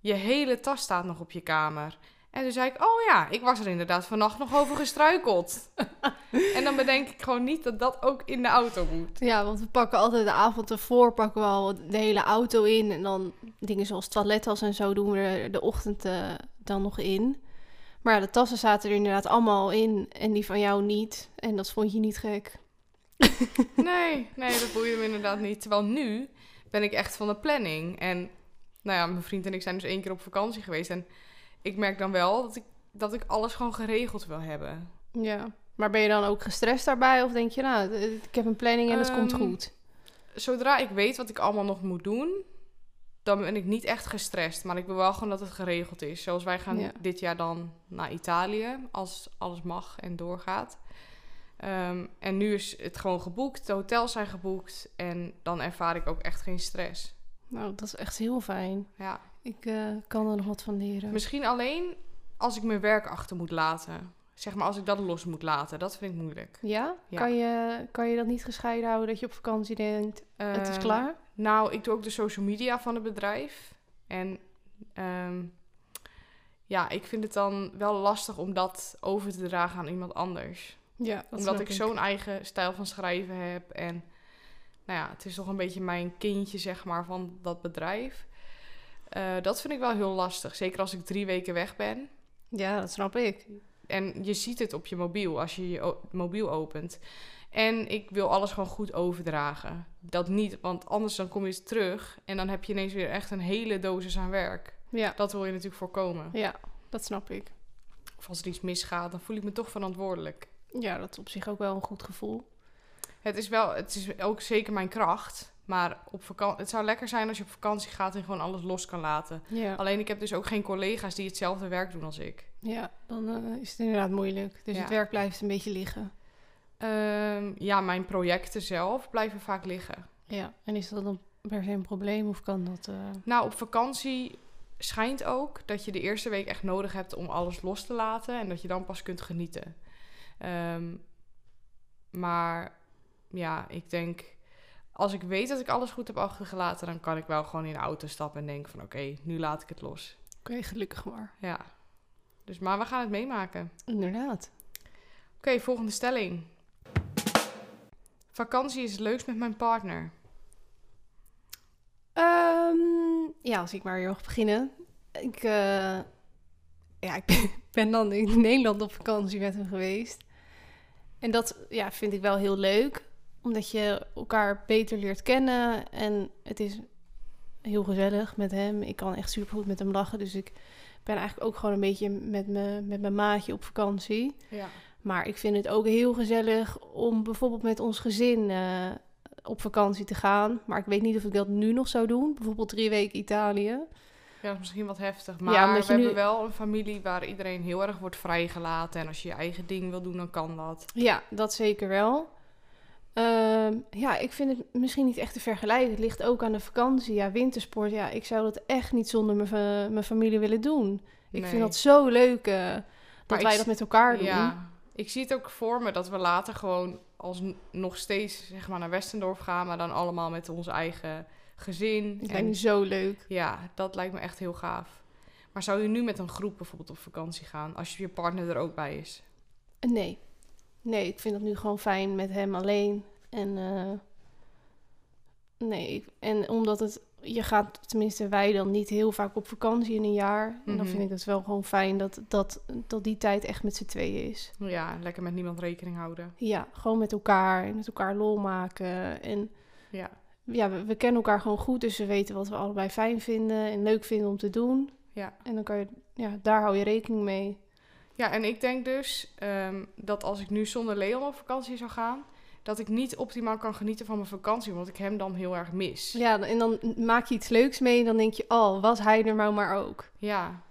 Speaker 1: je hele tas staat nog op je kamer. En toen zei ik, oh ja, ik was er inderdaad vannacht nog over gestruikeld. [LAUGHS] en dan bedenk ik gewoon niet dat dat ook in de auto moet.
Speaker 2: Ja, want we pakken altijd de avond ervoor pakken we al de hele auto in. En dan dingen zoals toilettas en zo doen we er de ochtend eh, dan nog in. Maar ja, de tassen zaten er inderdaad allemaal in. En die van jou niet. En dat vond je niet gek. [LAUGHS]
Speaker 1: Nee, nee, dat boeide me inderdaad niet. Terwijl nu ben ik echt van de planning. En nou ja, mijn vriend en ik zijn dus één keer op vakantie geweest. En ik merk dan wel dat ik, dat ik alles gewoon geregeld wil hebben.
Speaker 2: Ja. Maar ben je dan ook gestrest daarbij? Of denk je, nou, d- ik heb een planning en het komt
Speaker 1: Ehm,
Speaker 2: goed?
Speaker 1: Zodra ik weet wat ik allemaal nog moet doen, dan ben ik niet echt gestrest. Maar ik wil wel gewoon dat het geregeld is. Zoals wij gaan
Speaker 2: Ja.
Speaker 1: dit jaar dan naar Italië, als alles mag en doorgaat. Ehm, en nu is het gewoon geboekt, de hotels zijn geboekt. En dan ervaar ik ook echt geen stress.
Speaker 2: Nou, dat is echt heel fijn.
Speaker 1: Ja.
Speaker 2: Ik eh, kan er nog wat van leren.
Speaker 1: Misschien alleen als ik mijn werk achter moet laten. Zeg maar als ik dat los moet laten. Dat vind ik moeilijk.
Speaker 2: Ja?
Speaker 1: Ja.
Speaker 2: Kan, je, kan je dat niet gescheiden houden dat je op vakantie denkt, het is klaar?
Speaker 1: Nou, ik doe ook de social media van het bedrijf. En ehm, ja, ik vind het dan wel lastig om dat over te dragen aan iemand anders.
Speaker 2: Ja, dat
Speaker 1: Omdat ik zo'n eigen stijl van schrijven heb. En nou ja, het is toch een beetje mijn kindje, zeg maar, van dat bedrijf. Eh, dat vind ik wel heel lastig. Zeker als ik drie weken weg ben.
Speaker 2: Ja, dat snap ik.
Speaker 1: En je ziet het op je mobiel als je je mobiel opent. En ik wil alles gewoon goed overdragen. Dat niet, want anders dan kom je terug en dan heb je ineens weer echt een hele dosis aan werk.
Speaker 2: Ja,
Speaker 1: Dat wil je natuurlijk voorkomen.
Speaker 2: ja dat snap ik.
Speaker 1: Of als er iets misgaat, dan voel ik me toch verantwoordelijk.
Speaker 2: Ja, dat is op zich ook wel een goed gevoel.
Speaker 1: Het is wel, het is ook zeker mijn kracht. Maar op vakantie, het zou lekker zijn als je op vakantie gaat en gewoon alles los kan laten.
Speaker 2: Ja,
Speaker 1: Alleen ik heb dus ook geen collega's die hetzelfde werk doen als ik.
Speaker 2: ja dan eh, is het inderdaad moeilijk. Dus
Speaker 1: Ja.
Speaker 2: het werk blijft een beetje liggen.
Speaker 1: Ehm, ja, mijn projecten zelf blijven vaak liggen.
Speaker 2: Ja, en is dat dan per se een probleem of kan dat... eh,
Speaker 1: Nou, op vakantie schijnt ook dat je de eerste week echt nodig hebt om alles los te laten en dat je dan pas kunt genieten. Ehm, maar ja, ik denk, als ik weet dat ik alles goed heb achtergelaten, dan kan ik wel gewoon in de auto stappen en denken van oké, nu laat ik het los.
Speaker 2: Oké, gelukkig maar.
Speaker 1: Ja. Dus, maar we gaan het meemaken.
Speaker 2: Inderdaad.
Speaker 1: Oké, volgende stelling. Vakantie is het leukst met mijn partner.
Speaker 2: Ehm, ja, als ik maar weer mag beginnen. Ik, eh, ja, [LAUGHS] ik ben, ben dan in Nederland op vakantie met hem geweest. En dat ja, vind ik wel heel leuk. Omdat je elkaar beter leert kennen. En het is heel gezellig met hem. Ik kan echt super goed met hem lachen. Dus ik ben eigenlijk ook gewoon een beetje met, me, met mijn maatje op vakantie.
Speaker 1: Ja.
Speaker 2: Maar ik vind het ook heel gezellig om bijvoorbeeld met ons gezin eh, op vakantie te gaan. Maar ik weet niet of ik dat nu nog zou doen. Bijvoorbeeld drie weken Italië.
Speaker 1: Ja, dat is misschien wat heftig. Maar we
Speaker 2: nu-
Speaker 1: hebben wel een familie waar iedereen heel erg wordt vrijgelaten. En als je je eigen ding wil doen, dan kan dat.
Speaker 2: Ja, dat zeker wel. Ehm, ja, ik vind het misschien niet echt te vergelijken. Het ligt ook aan de vakantie. Ja, wintersport. Ja, ik zou dat echt niet zonder mijn, fa- mijn familie willen doen. Ik
Speaker 1: Nee.
Speaker 2: vind dat zo leuk eh, dat wij dat met elkaar doen.
Speaker 1: Ja, ik zie het ook voor me dat we later gewoon als nog steeds zeg maar, naar Westendorf gaan. Maar dan allemaal met ons eigen gezin.
Speaker 2: Het
Speaker 1: En
Speaker 2: lijkt me zo leuk.
Speaker 1: ja, dat lijkt me echt heel gaaf. Maar zou je nu met een groep bijvoorbeeld op vakantie gaan? Als je partner er ook bij is?
Speaker 2: Nee. Nee, ik vind dat nu gewoon fijn met hem alleen. En eh, nee, en omdat het, je gaat, tenminste wij dan niet heel vaak op vakantie in een jaar. En dan
Speaker 1: Mhm.
Speaker 2: vind ik het wel gewoon fijn dat, dat, dat die tijd echt met z'n tweeën is.
Speaker 1: Ja, lekker met niemand rekening houden.
Speaker 2: Ja, gewoon met elkaar en met elkaar lol maken. En
Speaker 1: Ja,
Speaker 2: ja, we, we kennen elkaar gewoon goed, dus we weten wat we allebei fijn vinden en leuk vinden om te doen.
Speaker 1: ja.
Speaker 2: En dan kan je, ja, daar hou je rekening mee.
Speaker 1: Ja, en ik denk dus ehm, dat als ik nu zonder Leon op vakantie zou gaan, dat ik niet optimaal kan genieten van mijn vakantie, omdat ik hem dan heel erg mis.
Speaker 2: Ja, en dan maak je iets leuks mee en dan denk je, oh, was hij er nou maar ook.
Speaker 1: Ja,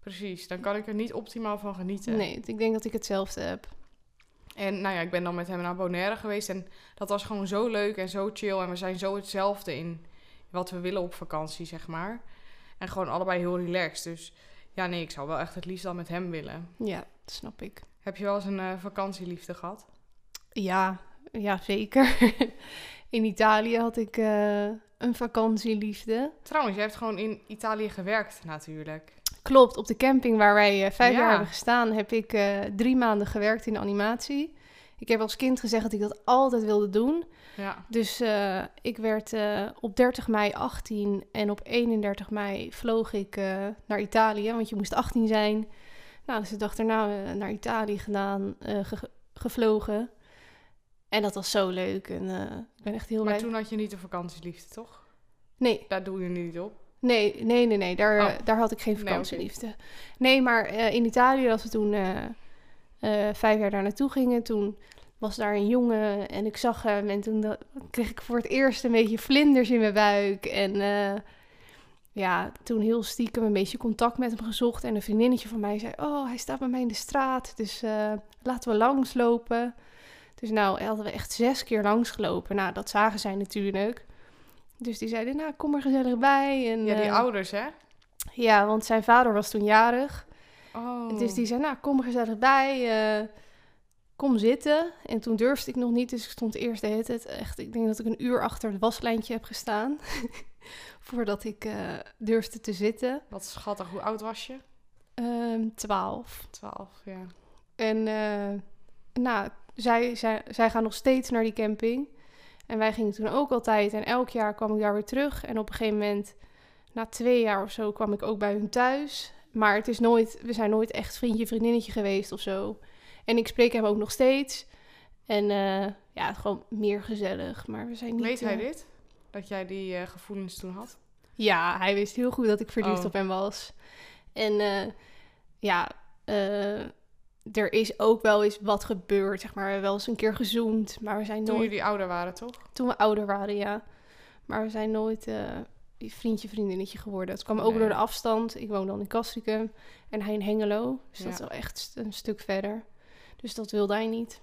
Speaker 1: precies. Dan kan ik er niet optimaal van genieten.
Speaker 2: Nee, ik denk dat ik hetzelfde heb.
Speaker 1: En nou ja, ik ben dan met hem naar Bonaire geweest en dat was gewoon zo leuk en zo chill. En we zijn zo hetzelfde in wat we willen op vakantie, zeg maar. En gewoon allebei heel relaxed. Dus ja, nee, ik zou wel echt het liefst dan met hem willen.
Speaker 2: Ja, dat snap ik.
Speaker 1: Heb je wel eens een eh, vakantieliefde gehad?
Speaker 2: Ja, ja zeker. [LAUGHS] In Italië had ik eh, een vakantieliefde.
Speaker 1: Trouwens, jij hebt gewoon in Italië gewerkt natuurlijk.
Speaker 2: Klopt, op de camping waar wij eh, vijf
Speaker 1: Ja.
Speaker 2: jaar hebben gestaan, heb ik eh, drie maanden gewerkt in de animatie. Ik heb als kind gezegd dat ik dat altijd wilde doen.
Speaker 1: Ja,
Speaker 2: Dus ik werd op 30 mei 18 en op 31 mei vloog ik naar Italië, want je moest 18 zijn. Nou, dus de dag daarna naar Italië gedaan, ge- gevlogen. En dat was zo leuk en eh, ik ben echt heel
Speaker 1: maar
Speaker 2: blij.
Speaker 1: toen had je niet een vakantieliefde, toch?
Speaker 2: Nee,
Speaker 1: Daar doe je nu niet op.
Speaker 2: nee, nee, nee, nee. Daar,
Speaker 1: Oh.
Speaker 2: daar had ik geen
Speaker 1: Nee,
Speaker 2: vakantieliefde. Nee, maar eh, in Italië, als we toen eh, vijf jaar daar naartoe gingen, toen was daar een jongen en ik zag hem en toen kreeg ik voor het eerst een beetje vlinders in mijn buik. En ja, toen heel stiekem een beetje contact met hem gezocht en een vriendinnetje van mij zei, oh, hij staat bij mij in de straat, dus laten we langslopen. Dus nou, hadden we echt zes keer langsgelopen. Nou, dat zagen zij natuurlijk. Dus die zeiden, nou, kom er gezellig bij. En,
Speaker 1: Ja, die
Speaker 2: eh,
Speaker 1: ouders, hè?
Speaker 2: ja, want zijn vader was toen jarig.
Speaker 1: Oh.
Speaker 2: Dus die zei, nou, kom er gezellig bij. eh, kom zitten. En toen durfde ik nog niet, dus ik stond eerst de hele tijd echt... Ik denk dat ik een uur achter het waslijntje heb gestaan. [LAUGHS] voordat ik eh, durfde te zitten.
Speaker 1: Wat schattig. Hoe oud was je?
Speaker 2: Ehm, Twaalf.
Speaker 1: Twaalf, ja.
Speaker 2: En eh, nou, zij, zij, zij gaan nog steeds naar die camping. En wij gingen toen ook altijd. En elk jaar kwam ik daar weer terug. En op een gegeven moment, na twee jaar of zo, kwam ik ook bij hun thuis. Maar het is nooit, we zijn nooit echt vriendje, vriendinnetje geweest of zo. En ik spreek hem ook nog steeds. En eh, ja, gewoon meer gezellig. Maar we zijn niet...
Speaker 1: Weet hij
Speaker 2: eh,
Speaker 1: dit? Dat jij die eh, gevoelens toen had?
Speaker 2: Ja, hij wist heel goed dat ik verliefd
Speaker 1: Oh.
Speaker 2: op hem was. En ja, er is ook wel eens wat gebeurd. Zeg maar, we hebben wel eens een keer gezoend. Maar we zijn
Speaker 1: Toen
Speaker 2: nooit...
Speaker 1: jullie ouder waren, toch?
Speaker 2: Toen we ouder waren, ja. Maar we zijn nooit eh, vriendje, vriendinnetje geworden. Het kwam ook
Speaker 1: Nee.
Speaker 2: door de afstand. Ik woon dan in Castricum en hij in Hengelo. Dus dat is wel echt een stuk verder. Dus dat wilde hij niet.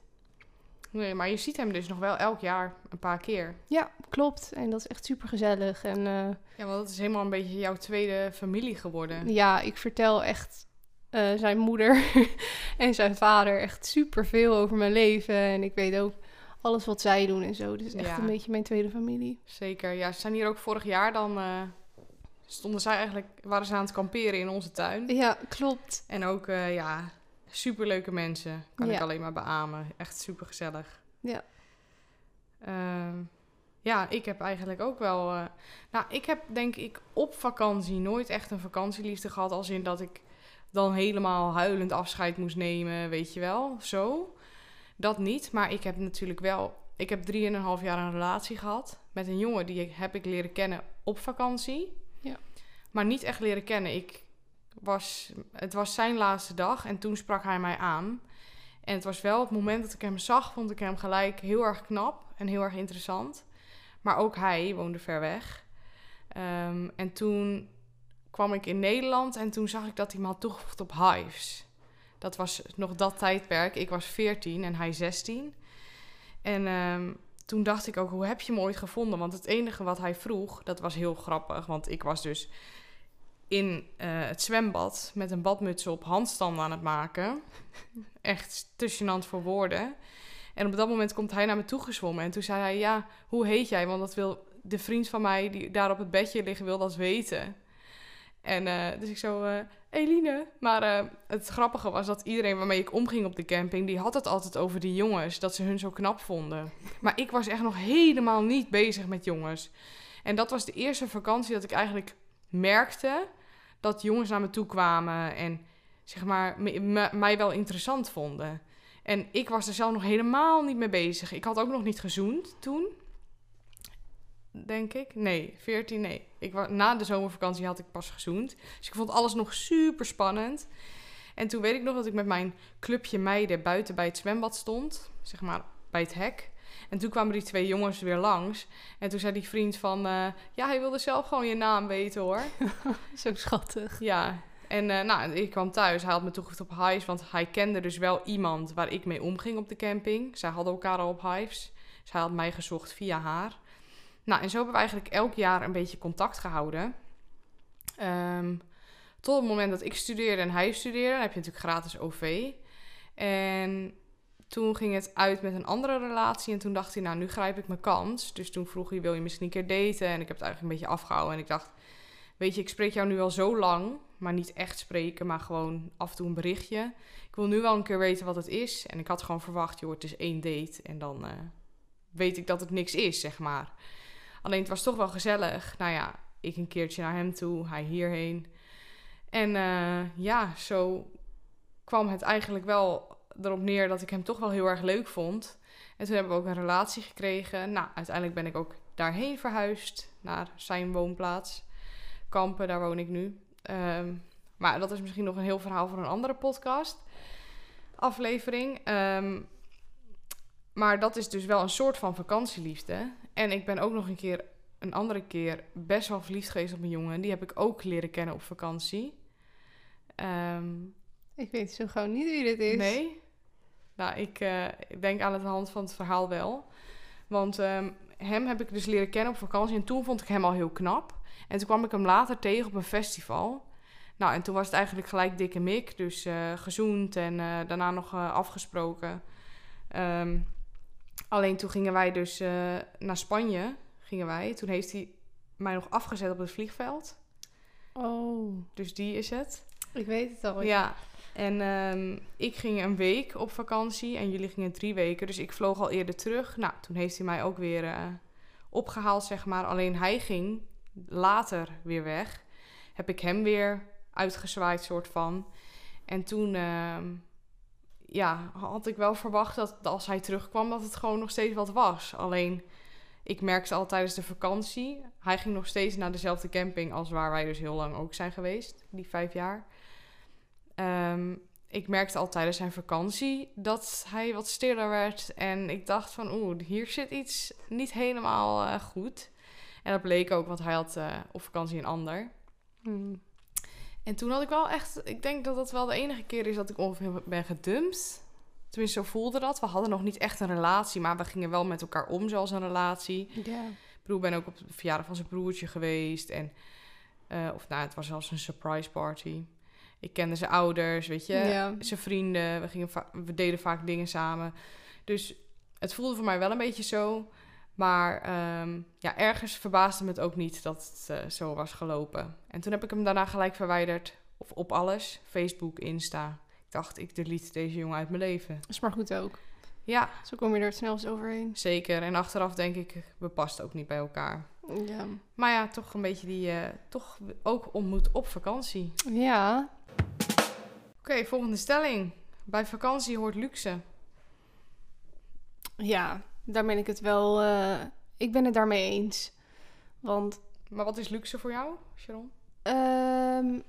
Speaker 1: Nee, maar je ziet hem dus nog wel elk jaar een paar keer.
Speaker 2: Ja, klopt. En dat is echt super gezellig. En eh,
Speaker 1: Ja, want dat is helemaal een beetje jouw tweede familie geworden.
Speaker 2: ja, ik vertel echt eh, zijn moeder [LAUGHS] en zijn vader echt super veel over mijn leven. En ik weet ook alles wat zij doen en zo. Dus echt
Speaker 1: Ja.
Speaker 2: een beetje mijn tweede familie.
Speaker 1: Zeker. Ja, ze zijn hier ook vorig jaar dan... eh, stonden zij eigenlijk... Waren ze aan het kamperen in onze tuin.
Speaker 2: Ja, klopt.
Speaker 1: En ook, eh, ja, superleuke mensen. Kan ik alleen maar beamen. Echt super gezellig.
Speaker 2: Ja.
Speaker 1: ja, ik heb eigenlijk ook wel... nou, ik heb denk ik op vakantie nooit echt een vakantieliefde gehad. Als in dat ik dan helemaal huilend afscheid moest nemen, weet je wel. Zo. Dat niet. Maar ik heb natuurlijk wel... Ik heb drieënhalf jaar een relatie gehad met een jongen die ik- heb ik leren kennen op vakantie.
Speaker 2: Ja.
Speaker 1: Maar niet echt leren kennen. Ik was, het was zijn laatste dag en toen sprak hij mij aan. En het was wel het moment dat ik hem zag, vond ik hem gelijk heel erg knap en heel erg interessant. Maar ook hij woonde ver weg. Ehm, en toen kwam ik in Nederland en toen zag ik dat hij me had toegevoegd op Hives. Dat was nog dat tijdperk. Ik was 14 en hij 16. En ehm, toen dacht ik ook, hoe heb je hem ooit gevonden? Want het enige wat hij vroeg, dat was heel grappig. Want ik was dus in eh, het zwembad met een badmuts op handstanden aan het maken. [LAUGHS] Echt gênant voor woorden. En op dat moment komt hij naar me toe gezwommen. En toen zei hij, ja, hoe heet jij? Want dat wil de vriend van mij die daar op het bedje liggen, wil dat weten. En eh, dus ik zo, eh, Eline. Maar eh, het grappige was dat iedereen waarmee ik omging op de camping, die had het altijd over die jongens, dat ze hun zo knap vonden. Maar ik was echt nog helemaal niet bezig met jongens. En dat was de eerste vakantie dat ik eigenlijk merkte dat jongens naar me toe kwamen en zeg maar mij wel interessant vonden. En ik was er zelf nog helemaal niet mee bezig. Ik had ook nog niet gezoend toen. Denk ik. Nee, 14, nee. Ik na de zomervakantie had ik pas gezoend. Dus ik vond alles nog super spannend. En toen weet ik nog dat ik met mijn clubje meiden buiten bij het zwembad stond. Zeg maar bij het hek. En toen kwamen die twee jongens weer langs. En toen zei die vriend van... eh, ja, hij wilde zelf gewoon je naam weten hoor. [LAUGHS]
Speaker 2: Zo schattig.
Speaker 1: Ja, en eh, nou, ik kwam thuis. Hij had me toegevoegd op Hives, want hij kende dus wel iemand waar ik mee omging op de camping. Zij hadden elkaar al op Hives. Dus hij had mij gezocht via haar. Nou, en zo hebben we eigenlijk elk jaar een beetje contact gehouden. Ehm, tot het moment dat ik studeerde en hij studeerde, dan heb je natuurlijk gratis OV. En toen ging het uit met een andere relatie. En toen dacht hij, nou, nu grijp ik mijn kans. Dus toen vroeg hij, wil je misschien een keer daten? En ik heb het eigenlijk een beetje afgehouden. En ik dacht, weet je, ik spreek jou nu al zo lang. Maar niet echt spreken, maar gewoon af en toe een berichtje. Ik wil nu wel een keer weten wat het is. En ik had gewoon verwacht, joh, het is één date. En dan eh, weet ik dat het niks is, zeg maar. Alleen het was toch wel gezellig. Nou ja, ik een keertje naar hem toe, hij hierheen. En eh, ja, zo kwam het eigenlijk wel erop neer dat ik hem toch wel heel erg leuk vond. En toen hebben we ook een relatie gekregen. Nou, uiteindelijk ben ik ook daarheen verhuisd, naar zijn woonplaats. Kampen, daar woon ik nu. Ehm, maar dat is misschien nog een heel verhaal voor een andere podcast. Aflevering. Ehm, maar dat is dus wel een soort van vakantieliefde. En ik ben ook nog een keer, een andere keer, best wel verliefd geweest op een jongen. Die heb ik ook leren kennen op vakantie. Ehm,
Speaker 2: Ik weet zo gauw niet wie dit is.
Speaker 1: Nee? Nou, ik, eh, ik denk aan het hand van het verhaal wel. Want ehm, hem heb ik dus leren kennen op vakantie. En toen vond ik hem al heel knap. En toen kwam ik hem later tegen op een festival. Nou, en toen was het eigenlijk gelijk dikke mik. Dus eh, gezoend en eh, daarna nog eh, afgesproken. Ehm, alleen toen gingen wij dus eh, naar Spanje. Gingen wij. Toen heeft hij mij nog afgezet op het vliegveld.
Speaker 2: Oh,
Speaker 1: Dus die is het.
Speaker 2: ik weet het al.
Speaker 1: Ja, en ehm, ik ging een week op vakantie en jullie gingen drie weken. Dus ik vloog al eerder terug. Nou, toen heeft hij mij ook weer eh, opgehaald, zeg maar. Alleen hij ging later weer weg. Heb ik hem weer uitgezwaaid, soort van. En toen, ehm, ja, had ik wel verwacht dat als hij terugkwam, dat het gewoon nog steeds wat was. Alleen, ik merkte al tijdens de vakantie, hij ging nog steeds naar dezelfde camping als waar wij dus heel lang ook zijn geweest, die vijf jaar. Ehm, ik merkte al tijdens zijn vakantie dat hij wat stiller werd. En ik dacht van, oeh, hier zit iets niet helemaal eh, goed. En dat bleek ook, want hij had eh, op vakantie een ander.
Speaker 2: Hmm.
Speaker 1: En toen had ik wel echt, ik denk dat dat wel de enige keer is dat ik ongeveer ben gedumpt. Tenminste, zo voelde dat. We hadden nog niet echt een relatie, maar we gingen wel met elkaar om zoals een relatie.
Speaker 2: Ja.
Speaker 1: Ik bedoel, ik ben ook op de verjaardag van zijn broertje geweest. En, eh, of nou, het was zelfs een surprise party. Ik kende zijn ouders, weet je, zijn vrienden. We, gingen we deden vaak dingen samen. Dus het voelde voor mij wel een beetje zo. Maar ehm, ja, ergens verbaasde me het ook niet dat het eh, zo was gelopen. En toen heb ik hem daarna gelijk verwijderd. Of op alles. Facebook, Insta. Ik dacht, ik delete deze jongen uit mijn leven.
Speaker 2: is maar goed ook.
Speaker 1: Ja,
Speaker 2: Zo kom je er het snelst overheen.
Speaker 1: zeker. En achteraf denk ik, we pasten ook niet bij elkaar.
Speaker 2: Ja.
Speaker 1: Maar ja, toch een beetje die... eh, toch ook ontmoet op vakantie.
Speaker 2: Ja.
Speaker 1: Oké, volgende stelling. Bij vakantie hoort luxe.
Speaker 2: Ja, daar ben ik het wel... eh, ik ben het daarmee eens. Want
Speaker 1: Maar wat is luxe voor jou, Sharon?
Speaker 2: Ehm,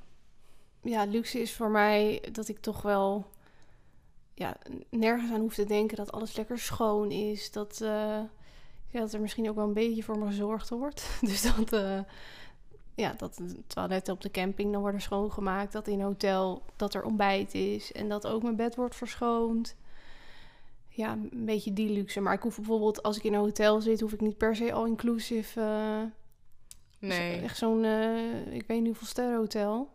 Speaker 2: ja, luxe is voor mij dat ik toch wel ja, nergens aan hoef te denken dat alles lekker schoon is. Dat, eh, ja, dat er misschien ook wel een beetje voor me gezorgd wordt. [LAUGHS] Dus dat, eh, ja, dat de toiletten op de camping dan worden schoongemaakt. Dat in een hotel dat er ontbijt is. En dat ook mijn bed wordt verschoond. Ja, een beetje die luxe. Maar ik hoef bijvoorbeeld, als ik in een hotel zit, hoef ik niet per se all-inclusive... eh,
Speaker 1: Nee.
Speaker 2: Echt zo'n, eh, ik weet niet hoeveel sterren hotel.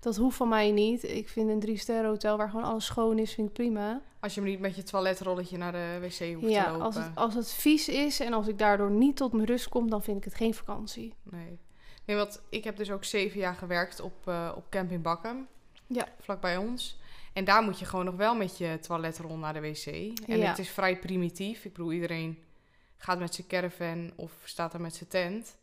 Speaker 2: Dat hoeft van mij niet. Ik vind een drie sterren hotel waar gewoon alles schoon is, vind ik prima.
Speaker 1: Als je maar niet met je toiletrolletje naar de wc hoeft
Speaker 2: Ja,
Speaker 1: te lopen.
Speaker 2: als het, als het vies is en als ik daardoor niet tot mijn rust kom, dan vind ik het geen vakantie.
Speaker 1: Nee. Nee, want ik heb dus ook zeven jaar gewerkt op, eh, op camping Bakken.
Speaker 2: Ja.
Speaker 1: Vlakbij ons. En daar moet je gewoon nog wel met je toiletrol naar de wc. En
Speaker 2: Ja.
Speaker 1: het is vrij primitief. Ik bedoel, iedereen gaat met zijn caravan of staat er met zijn tent.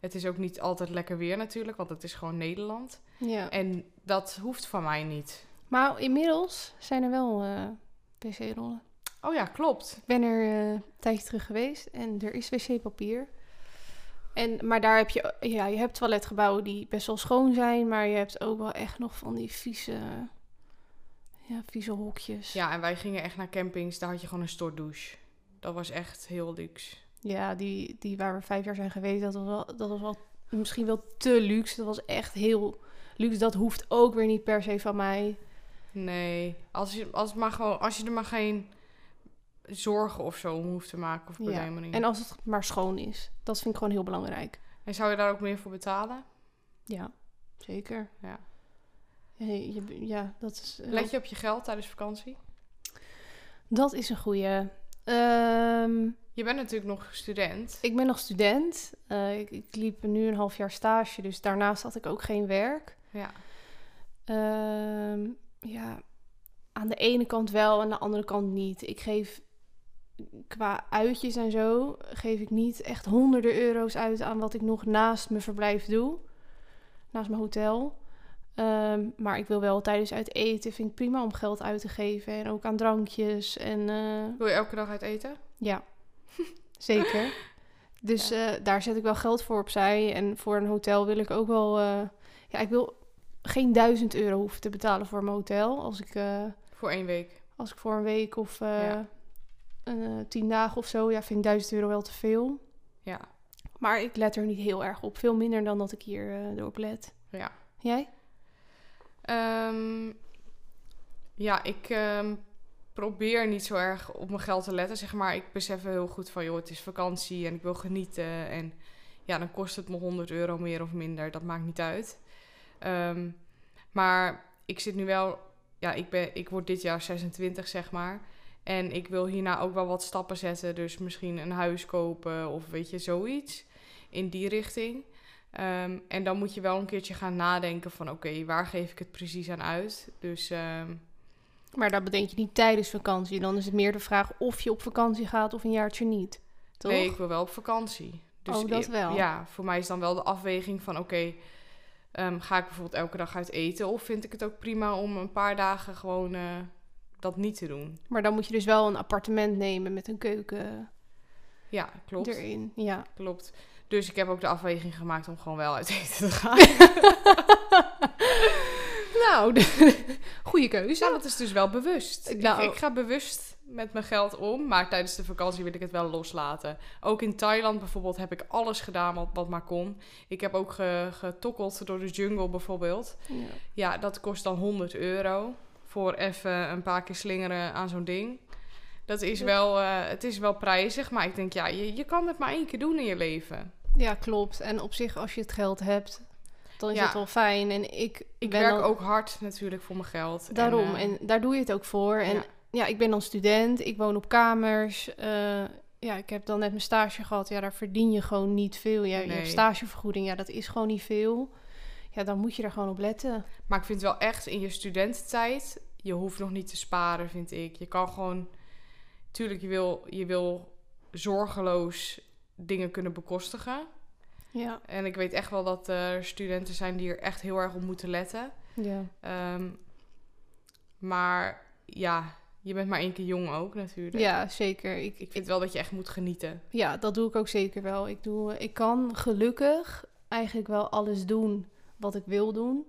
Speaker 1: Het is ook niet altijd lekker weer natuurlijk, want het is gewoon Nederland.
Speaker 2: Ja.
Speaker 1: En dat hoeft van mij niet.
Speaker 2: Maar inmiddels zijn er wel eh, wc-rollen.
Speaker 1: Oh ja, klopt.
Speaker 2: Ik ben er eh, een tijdje terug geweest en er is wc-papier. En, maar daar heb je, ja, je hebt toiletgebouwen die best wel schoon zijn, maar je hebt ook wel echt nog van die vieze, ja, vieze hokjes.
Speaker 1: Ja, en wij gingen echt naar campings, daar had je gewoon een stortdouche. Dat was echt heel luxe.
Speaker 2: Ja, die, die waar we vijf jaar zijn geweest, dat was, wel, dat was wel misschien wel te luxe. Dat was echt heel luxe. Dat hoeft ook weer niet per se van mij.
Speaker 1: Nee, als je, als, maar gewoon, als je er maar geen zorgen of zo om hoeft te maken of
Speaker 2: Ja,
Speaker 1: belemmeringen.
Speaker 2: En als het maar schoon is. Dat vind ik gewoon heel belangrijk.
Speaker 1: En zou je daar ook meer voor betalen?
Speaker 2: Ja, zeker.
Speaker 1: Ja.
Speaker 2: Je- ja dat is... eh,
Speaker 1: Let je op je geld tijdens vakantie?
Speaker 2: Dat is een goede. Ehm,
Speaker 1: Je bent natuurlijk nog student.
Speaker 2: ik ben nog student. Eh, ik, ik liep nu een half jaar stage, dus daarnaast had ik ook geen werk.
Speaker 1: Ja.
Speaker 2: Ehm, ja, aan de ene kant wel, aan de andere kant niet. Ik geef qua uitjes en zo, geef ik niet echt honderden euro's uit aan wat ik nog naast mijn verblijf doe. Naast mijn hotel. Ehm, maar ik wil wel tijdens uit eten, vind ik prima om geld uit te geven. En ook aan drankjes en... eh,
Speaker 1: Wil je elke dag uit eten?
Speaker 2: ja, [LAUGHS] zeker. Dus eh, daar zet ik wel geld voor opzij. En voor een hotel wil ik ook wel... eh, ja, ik wil geen duizend euro hoeven te betalen voor mijn hotel. Als ik,
Speaker 1: Voor één week.
Speaker 2: als ik voor een week of
Speaker 1: Ja.
Speaker 2: tien dagen of zo... Ja, vind ik duizend euro wel te veel.
Speaker 1: Ja.
Speaker 2: Maar ik let er niet heel erg op. Veel minder dan dat ik hier erop let.
Speaker 1: Ja.
Speaker 2: Jij?
Speaker 1: Ehm, ja, ik ehm, probeer niet zo erg op mijn geld te letten, zeg maar. Ik besef heel goed van, joh, het is vakantie en ik wil genieten. En ja, dan kost het me 100 euro meer of minder. Dat maakt niet uit. Ehm, maar ik zit nu wel... Ja, ik, ben, ik word dit jaar 26, zeg maar. En ik wil hierna ook wel wat stappen zetten. Dus misschien een huis kopen of weet je, zoiets. In die richting. Ehm, en dan moet je wel een keertje gaan nadenken van... oké, waar geef ik het precies aan uit? Dus ehm,
Speaker 2: Maar dat bedenk je niet tijdens vakantie. Dan is het meer de vraag of je op vakantie gaat of een jaartje niet. Toch?
Speaker 1: nee, ik wil wel op vakantie. Dus
Speaker 2: Oh, dat wel.
Speaker 1: Ja, voor mij is dan wel de afweging van... oké, ehm, ga ik bijvoorbeeld elke dag uit eten... of vind ik het ook prima om een paar dagen gewoon eh, dat niet te doen?
Speaker 2: Maar dan moet je dus wel een appartement nemen met een keuken
Speaker 1: Ja, klopt.
Speaker 2: erin. Ja.
Speaker 1: Klopt. Dus ik heb ook de afweging gemaakt om gewoon wel uit eten te gaan. [LAUGHS]
Speaker 2: nou, de- goede keuze.
Speaker 1: Dat is dus wel bewust. Ik-
Speaker 2: Nou-
Speaker 1: ik, ga bewust met mijn geld om, maar tijdens de vakantie wil ik het wel loslaten. Ook in Thailand bijvoorbeeld heb ik alles gedaan wat, wat maar kon. Ik heb ook ge- getokkeld door de jungle bijvoorbeeld.
Speaker 2: Ja.
Speaker 1: Ja, dat kost dan 100 euro voor even een paar keer slingeren aan zo'n ding. Dat is wel, eh, het is wel prijzig, maar ik denk, ja, je, je kan het maar één keer doen in je leven.
Speaker 2: Ja, klopt. En op zich, als je het geld hebt, dan is
Speaker 1: Ja.
Speaker 2: het wel fijn. En ik,
Speaker 1: Ik
Speaker 2: ben
Speaker 1: werk
Speaker 2: dan-
Speaker 1: ook hard natuurlijk voor mijn geld.
Speaker 2: Daarom,
Speaker 1: En,
Speaker 2: en,
Speaker 1: eh,
Speaker 2: daar doe je het ook voor. En
Speaker 1: ja.
Speaker 2: ja. ik ben dan student, ik woon op kamers. eh, ja, ik heb dan net mijn stage gehad. Ja, daar verdien je gewoon niet veel. Ja, Je hebt stagevergoeding, ja, dat is gewoon niet veel. Ja, dan moet je er gewoon op letten.
Speaker 1: Maar ik vind wel echt in je studententijd, je hoeft nog niet te sparen, vind ik. Je kan gewoon, tuurlijk, je wil, je wil zorgeloos dingen kunnen bekostigen.
Speaker 2: Ja,
Speaker 1: En ik weet echt wel dat er studenten zijn die er echt heel erg op moeten letten.
Speaker 2: ja.
Speaker 1: Ehm, maar ja, je bent maar één keer jong ook natuurlijk.
Speaker 2: ja zeker. Ik,
Speaker 1: Ik vind wel dat je echt moet genieten.
Speaker 2: Ja, dat doe ik ook zeker wel. Ik, doe, ik kan gelukkig eigenlijk wel alles doen wat ik wil doen.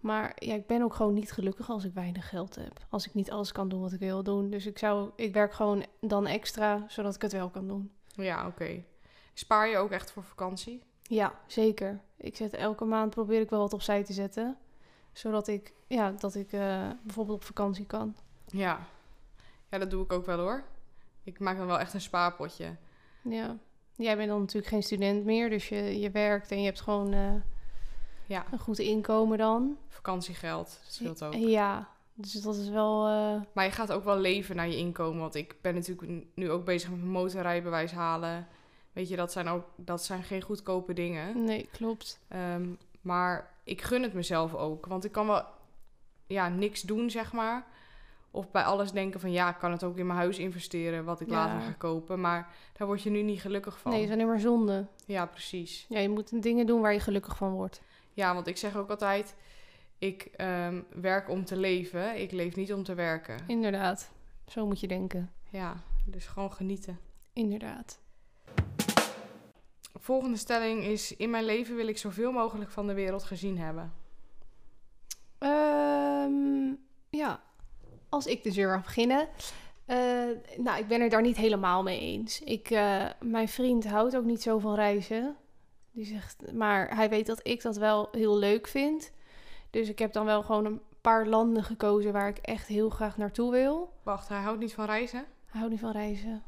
Speaker 2: Maar ja, ik ben ook gewoon niet gelukkig als ik weinig geld heb. Als ik niet alles kan doen wat ik wil doen. Dus ik, zou, ik werk gewoon dan extra, zodat ik het wel kan doen.
Speaker 1: Ja, oké. Spaar je ook echt voor vakantie?
Speaker 2: Ja, zeker. Ik zet elke maand probeer ik wel wat opzij te zetten. Zodat ik, ja, dat ik eh, bijvoorbeeld op vakantie kan.
Speaker 1: Ja. Ja, dat doe ik ook wel hoor. Ik maak dan wel echt een spaarpotje.
Speaker 2: Ja. Jij bent dan natuurlijk geen student meer, dus je, je werkt en je hebt gewoon eh,
Speaker 1: Ja,
Speaker 2: een goed inkomen dan.
Speaker 1: vakantiegeld dat scheelt ook.
Speaker 2: Ja, dus dat is wel. eh,
Speaker 1: Maar je gaat ook wel leven naar je inkomen. Want ik ben natuurlijk nu ook bezig met mijn motorrijbewijs halen. Weet je, dat zijn ook dat zijn geen goedkope dingen.
Speaker 2: nee, klopt.
Speaker 1: Ehm, maar ik gun het mezelf ook. Want ik kan wel ja, niks doen, zeg maar. Of bij alles denken van ja, ik kan het ook in mijn huis investeren, wat ik
Speaker 2: Ja.
Speaker 1: later ga kopen. Maar daar word je nu niet gelukkig van.
Speaker 2: Nee, het is alleen maar zonde.
Speaker 1: Ja, precies.
Speaker 2: Ja, je moet dingen doen waar je gelukkig van wordt.
Speaker 1: Ja, want ik zeg ook altijd, ik ehm, werk om te leven. Ik leef niet om te werken.
Speaker 2: Inderdaad. Zo moet je denken.
Speaker 1: Ja, dus gewoon genieten.
Speaker 2: Inderdaad.
Speaker 1: Volgende stelling is: In mijn leven wil ik zoveel mogelijk van de wereld gezien hebben.
Speaker 2: Ehm, ja, als ik dus weer mag beginnen. Eh, nou, ik ben het daar niet helemaal mee eens. Ik, eh, mijn vriend houdt ook niet zo van reizen. Die zegt, maar hij weet dat ik dat wel heel leuk vind. Dus ik heb dan wel gewoon een paar landen gekozen waar ik echt heel graag naartoe wil.
Speaker 1: Wacht, hij houdt niet van reizen.
Speaker 2: Hij houdt niet van reizen.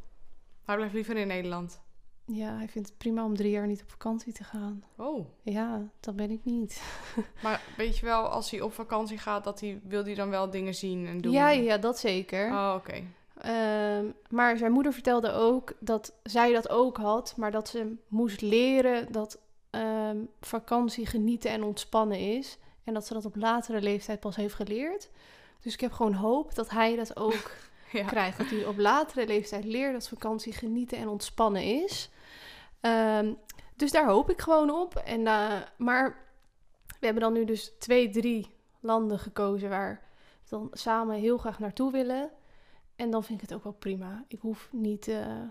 Speaker 1: Hij blijft liever in Nederland.
Speaker 2: Ja, hij vindt het prima om drie jaar niet op vakantie te gaan.
Speaker 1: Oh,
Speaker 2: Ja, dat ben ik niet. [LAUGHS]
Speaker 1: maar weet je wel, als hij op vakantie gaat, dat hij, wil hij dan wel dingen zien en doen?
Speaker 2: Ja, ja, dat zeker.
Speaker 1: Oh, oké.
Speaker 2: Ehm, maar zijn moeder vertelde ook dat zij dat ook had, maar dat ze moest leren dat ehm, vakantie genieten en ontspannen is. En dat ze dat op latere leeftijd pas heeft geleerd. Dus ik heb gewoon hoop dat hij dat ook [LAUGHS]
Speaker 1: Ja.
Speaker 2: krijgt. Dat hij op latere leeftijd leert dat vakantie genieten en ontspannen is. Ehm, dus daar hoop ik gewoon op. En, eh, maar we hebben dan nu dus twee, drie landen gekozen waar we dan samen heel graag naartoe willen. En dan vind ik het ook wel prima. Ik hoef niet eh,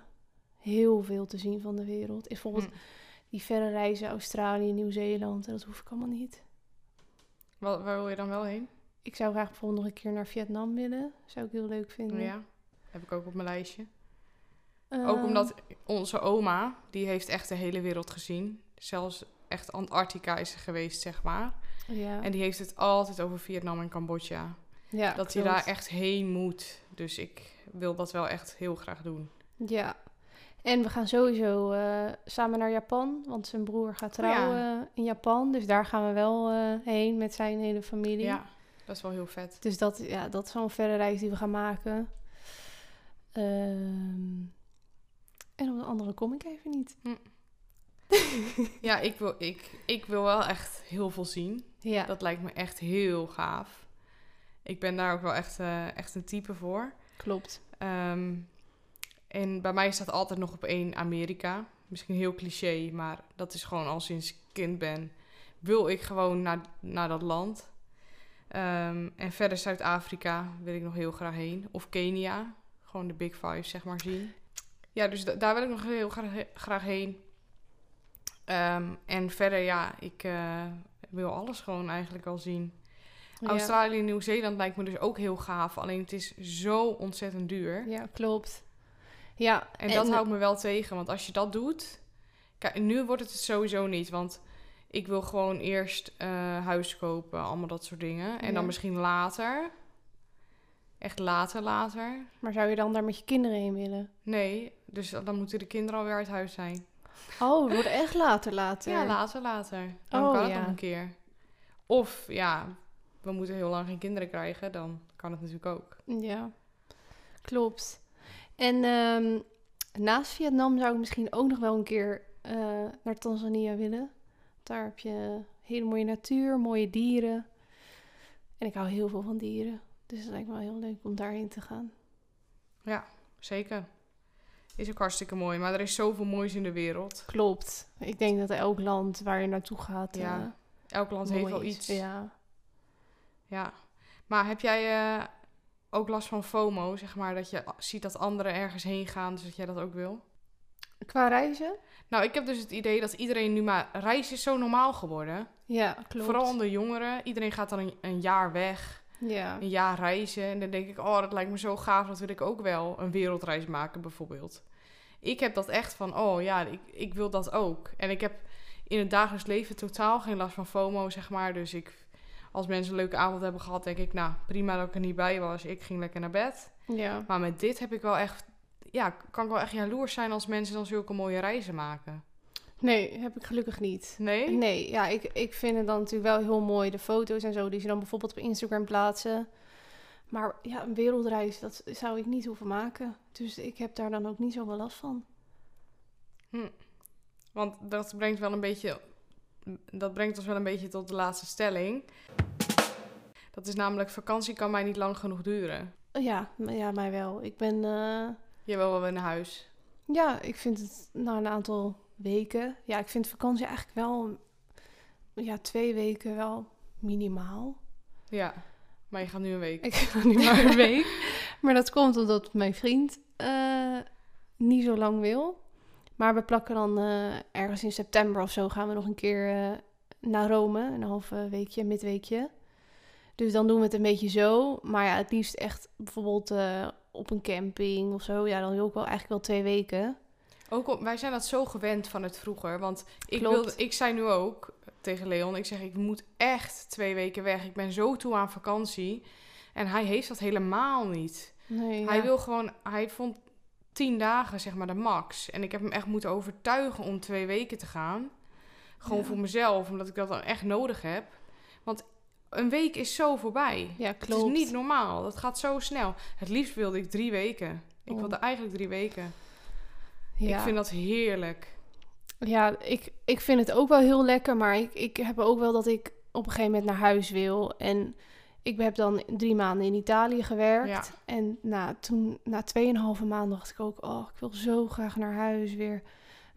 Speaker 2: heel veel te zien van de wereld. Bijvoorbeeld
Speaker 1: Hm.
Speaker 2: die verre reizen Australië, Nieuw-Zeeland. Dat hoef ik allemaal niet.
Speaker 1: Waar, waar wil je dan wel heen?
Speaker 2: Ik zou graag bijvoorbeeld nog een keer naar Vietnam willen. Zou ik heel leuk vinden.
Speaker 1: Ja, heb ik ook op mijn lijstje.
Speaker 2: Ehm,
Speaker 1: Ook omdat onze oma, die heeft echt de hele wereld gezien. Zelfs echt Antarctica is ze geweest, zeg maar.
Speaker 2: Ja,
Speaker 1: En die heeft het altijd over Vietnam en Cambodja.
Speaker 2: ja
Speaker 1: dat
Speaker 2: klopt.
Speaker 1: daar echt heen moet. Dus ik wil dat wel echt heel graag doen.
Speaker 2: Ja. En we gaan sowieso eh, samen naar Japan. Want zijn broer gaat
Speaker 1: Oh ja.
Speaker 2: trouwen in Japan. Dus daar gaan we wel eh, heen met zijn hele familie.
Speaker 1: Ja, dat is wel heel vet.
Speaker 2: Dus dat, ja, dat is zo'n verre reis die we gaan maken. Ehm, en op de andere kom ik even niet.
Speaker 1: Ja, ik wil, ik, ik wil wel echt heel veel zien.
Speaker 2: Ja,
Speaker 1: Dat lijkt me echt heel gaaf. Ik ben daar ook wel echt, eh, echt een type voor.
Speaker 2: klopt.
Speaker 1: Ehm, en bij mij staat altijd nog op één Amerika. Misschien heel cliché, maar dat is gewoon al sinds ik kind ben. Wil ik gewoon naar, naar dat land. Ehm, en verder Zuid-Afrika wil ik nog heel graag heen. Of Kenia. Gewoon de Big Five, zeg maar, zien. Ja, dus da- daar wil ik nog heel graag, graag heen. Ehm, en verder, ja, ik eh, wil alles gewoon eigenlijk al zien.
Speaker 2: Ja.
Speaker 1: Australië en Nieuw-Zeeland lijkt me dus ook heel gaaf. Alleen het is zo ontzettend duur.
Speaker 2: Ja, klopt. Ja,
Speaker 1: En, dat houdt me wel tegen. Want als je dat doet... Kijk, nu wordt het sowieso niet. Want ik wil gewoon eerst eh, huis kopen. Allemaal dat soort dingen. En
Speaker 2: Ja.
Speaker 1: dan misschien later. Echt later, later.
Speaker 2: Maar zou je dan daar met je kinderen heen willen?
Speaker 1: Nee, dus dan moeten de kinderen alweer uit huis zijn.
Speaker 2: Oh, het wordt echt later, later.
Speaker 1: Ja, later, later. Dan
Speaker 2: Oh,
Speaker 1: kan het
Speaker 2: ja.
Speaker 1: nog een keer. Of ja, we moeten heel lang geen kinderen krijgen, dan kan het natuurlijk ook.
Speaker 2: Ja, klopt. En ehm, naast Vietnam zou ik misschien ook nog wel een keer eh, naar Tanzania willen. Daar heb je hele mooie natuur, mooie dieren. En ik hou heel veel van dieren. Dus het lijkt me wel heel leuk om daarheen te gaan.
Speaker 1: Zeker. Is ook hartstikke mooi, maar er is zoveel moois in de wereld.
Speaker 2: Klopt. Ik denk dat elk land waar je naartoe gaat.
Speaker 1: Ja,
Speaker 2: eh,
Speaker 1: Elk land heeft wel iets.
Speaker 2: Ja.
Speaker 1: Ja. Maar heb jij eh, ook last van FOMO, zeg maar, dat je ziet dat anderen ergens heen gaan, dus dat jij dat ook wil?
Speaker 2: Qua reizen?
Speaker 1: Nou, ik heb dus het idee dat iedereen nu maar... Reizen is zo normaal geworden.
Speaker 2: Ja, klopt.
Speaker 1: Vooral onder jongeren. Iedereen gaat dan een, een jaar weg,
Speaker 2: Ja.
Speaker 1: een jaar reizen. En dan denk ik, oh, dat lijkt me zo gaaf, dat wil ik ook wel. Een wereldreis maken, bijvoorbeeld. Ik heb dat echt van, oh ja, ik, ik wil dat ook. En ik heb in het dagelijks leven totaal geen last van FOMO, zeg maar. Dus ik, als mensen een leuke avond hebben gehad, denk ik, nou, prima dat ik er niet bij was. Ik ging lekker naar bed.
Speaker 2: Ja.
Speaker 1: Maar met dit heb ik wel echt, ja, kan ik wel echt jaloers zijn als mensen dan zulke mooie reizen maken.
Speaker 2: Nee, heb ik gelukkig niet.
Speaker 1: Nee?
Speaker 2: Nee, ja, ik, ik vind het dan natuurlijk wel heel mooi, de foto's en zo, die ze dan bijvoorbeeld op Instagram plaatsen. Maar ja, een wereldreis, dat zou ik niet hoeven maken. Dus ik heb daar dan ook niet zoveel last van.
Speaker 1: Want dat brengt wel een beetje. Dat brengt ons wel een beetje tot de laatste stelling. Dat is namelijk: vakantie kan mij niet lang genoeg duren.
Speaker 2: Ja, ja mij wel. Ik ben, eh,
Speaker 1: Je wil wel weer naar huis.
Speaker 2: ja, ik vind het na een aantal weken, ja, ik vind vakantie eigenlijk wel, ja, twee weken wel minimaal.
Speaker 1: Ja, maar je gaat nu een week.
Speaker 2: Ik ga nu maar een week. [LAUGHS] Maar dat komt omdat mijn vriend eh, niet zo lang wil. Maar we plakken dan eh, ergens in september of zo gaan we nog een keer eh, naar Rome. Een half eh, weekje, midweekje. Dus dan doen we het een beetje zo. Maar ja, het liefst echt bijvoorbeeld op een camping of zo. Ja, dan wil ik wel eigenlijk wel twee weken.
Speaker 1: Ook op, wij zijn dat zo gewend van het vroeger. Want ik,
Speaker 2: Klopt.
Speaker 1: wilde, ik zei nu ook tegen Leon: ik zeg, ik moet echt twee weken weg. Ik ben zo toe aan vakantie. En hij heeft dat helemaal niet.
Speaker 2: Nee,
Speaker 1: Hij wil gewoon, hij vond tien dagen zeg maar de max. En ik heb hem echt moeten overtuigen om twee weken te gaan. Gewoon
Speaker 2: Ja.
Speaker 1: voor mezelf, omdat ik dat dan echt nodig heb. Want een week is zo voorbij.
Speaker 2: Ja,
Speaker 1: Het
Speaker 2: klopt.
Speaker 1: is niet normaal. Dat gaat zo snel. Het liefst wilde ik drie weken. Ik
Speaker 2: Oh.
Speaker 1: wilde eigenlijk drie weken.
Speaker 2: ja.
Speaker 1: Ik vind dat heerlijk.
Speaker 2: Ja, ik, ik vind het ook wel heel lekker, maar ik, ik heb ook wel dat ik op een gegeven moment naar huis wil. En ik heb dan drie maanden in Italië gewerkt.
Speaker 1: Ja.
Speaker 2: En na, toen, na tweeënhalve maand dacht ik ook, oh, ik wil zo graag naar huis weer.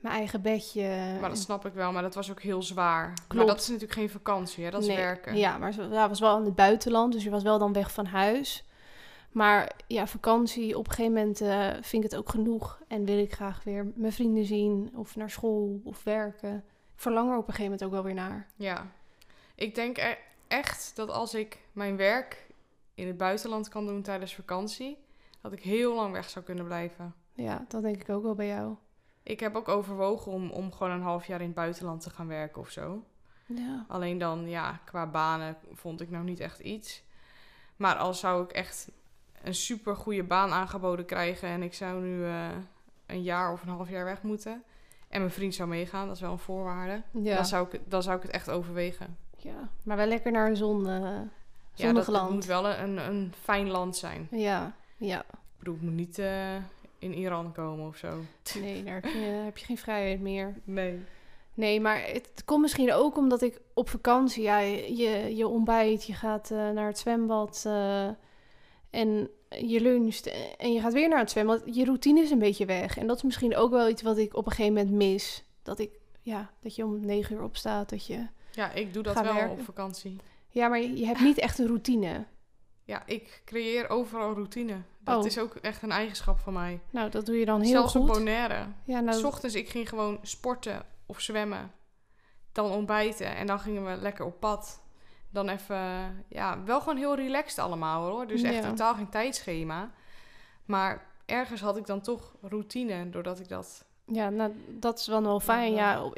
Speaker 2: Mijn eigen bedje.
Speaker 1: Maar dat snap ik wel, maar dat was ook heel zwaar. Maar
Speaker 2: Klopt.
Speaker 1: dat is natuurlijk geen vakantie, hè? dat is
Speaker 2: Nee,
Speaker 1: werken.
Speaker 2: Ja, maar ze ja, was wel in het buitenland, dus je was wel dan weg van huis. Maar ja, vakantie, op een gegeven moment eh, vind ik het ook genoeg. En wil ik graag weer mijn vrienden zien, of naar school, of werken. Ik verlang er op een gegeven moment ook wel weer naar.
Speaker 1: Ja. Ik denk echt dat als ik mijn werk in het buitenland kan doen tijdens vakantie, dat ik heel lang weg zou kunnen blijven.
Speaker 2: Ja, dat denk ik ook wel bij jou.
Speaker 1: Ik heb ook overwogen om, om gewoon een half jaar in het buitenland te gaan werken of zo.
Speaker 2: Ja.
Speaker 1: Alleen dan, ja, qua banen vond ik nou niet echt iets. Maar als zou ik echt een super goede baan aangeboden krijgen en ik zou nu eh, een jaar of een half jaar weg moeten. En mijn vriend zou meegaan, dat is wel een voorwaarde.
Speaker 2: Ja.
Speaker 1: Dan, zou ik, dan zou ik het echt overwegen.
Speaker 2: Ja, maar wel lekker naar een zon, eh
Speaker 1: Ja,
Speaker 2: zonnig
Speaker 1: dat, het
Speaker 2: land.
Speaker 1: moet wel een, een fijn land zijn.
Speaker 2: Ja, ja.
Speaker 1: Ik bedoel, ik moet niet eh, in Iran komen of zo.
Speaker 2: Nee, daar heb je, heb je geen vrijheid meer.
Speaker 1: Nee.
Speaker 2: Nee, maar het komt misschien ook omdat ik op vakantie, ja, je, je ontbijt, je gaat eh, naar het zwembad en je luncht en je gaat weer naar het zwembad. Je routine is een beetje weg. En dat is misschien ook wel iets wat ik op een gegeven moment mis. Dat ik, ja, dat je om negen uur opstaat, dat je...
Speaker 1: Ja, ik doe dat wel
Speaker 2: werken.
Speaker 1: op vakantie.
Speaker 2: Ja, maar je, hebt niet echt een routine.
Speaker 1: Ja, ik creëer overal routine. Dat
Speaker 2: Oh.
Speaker 1: is ook echt een eigenschap van mij.
Speaker 2: Nou, dat doe je dan heel
Speaker 1: Zelfs
Speaker 2: goed.
Speaker 1: op Bonaire.
Speaker 2: Ja, nou,
Speaker 1: S ochtends, ik ging gewoon sporten of zwemmen. Dan ontbijten en dan gingen we lekker op pad. Dan even, ja, wel gewoon heel relaxed allemaal hoor. Dus echt
Speaker 2: Ja.
Speaker 1: totaal geen tijdschema. Maar ergens had ik dan toch routine, doordat ik dat...
Speaker 2: ja, nou, dat is wel wel fijn. Ja,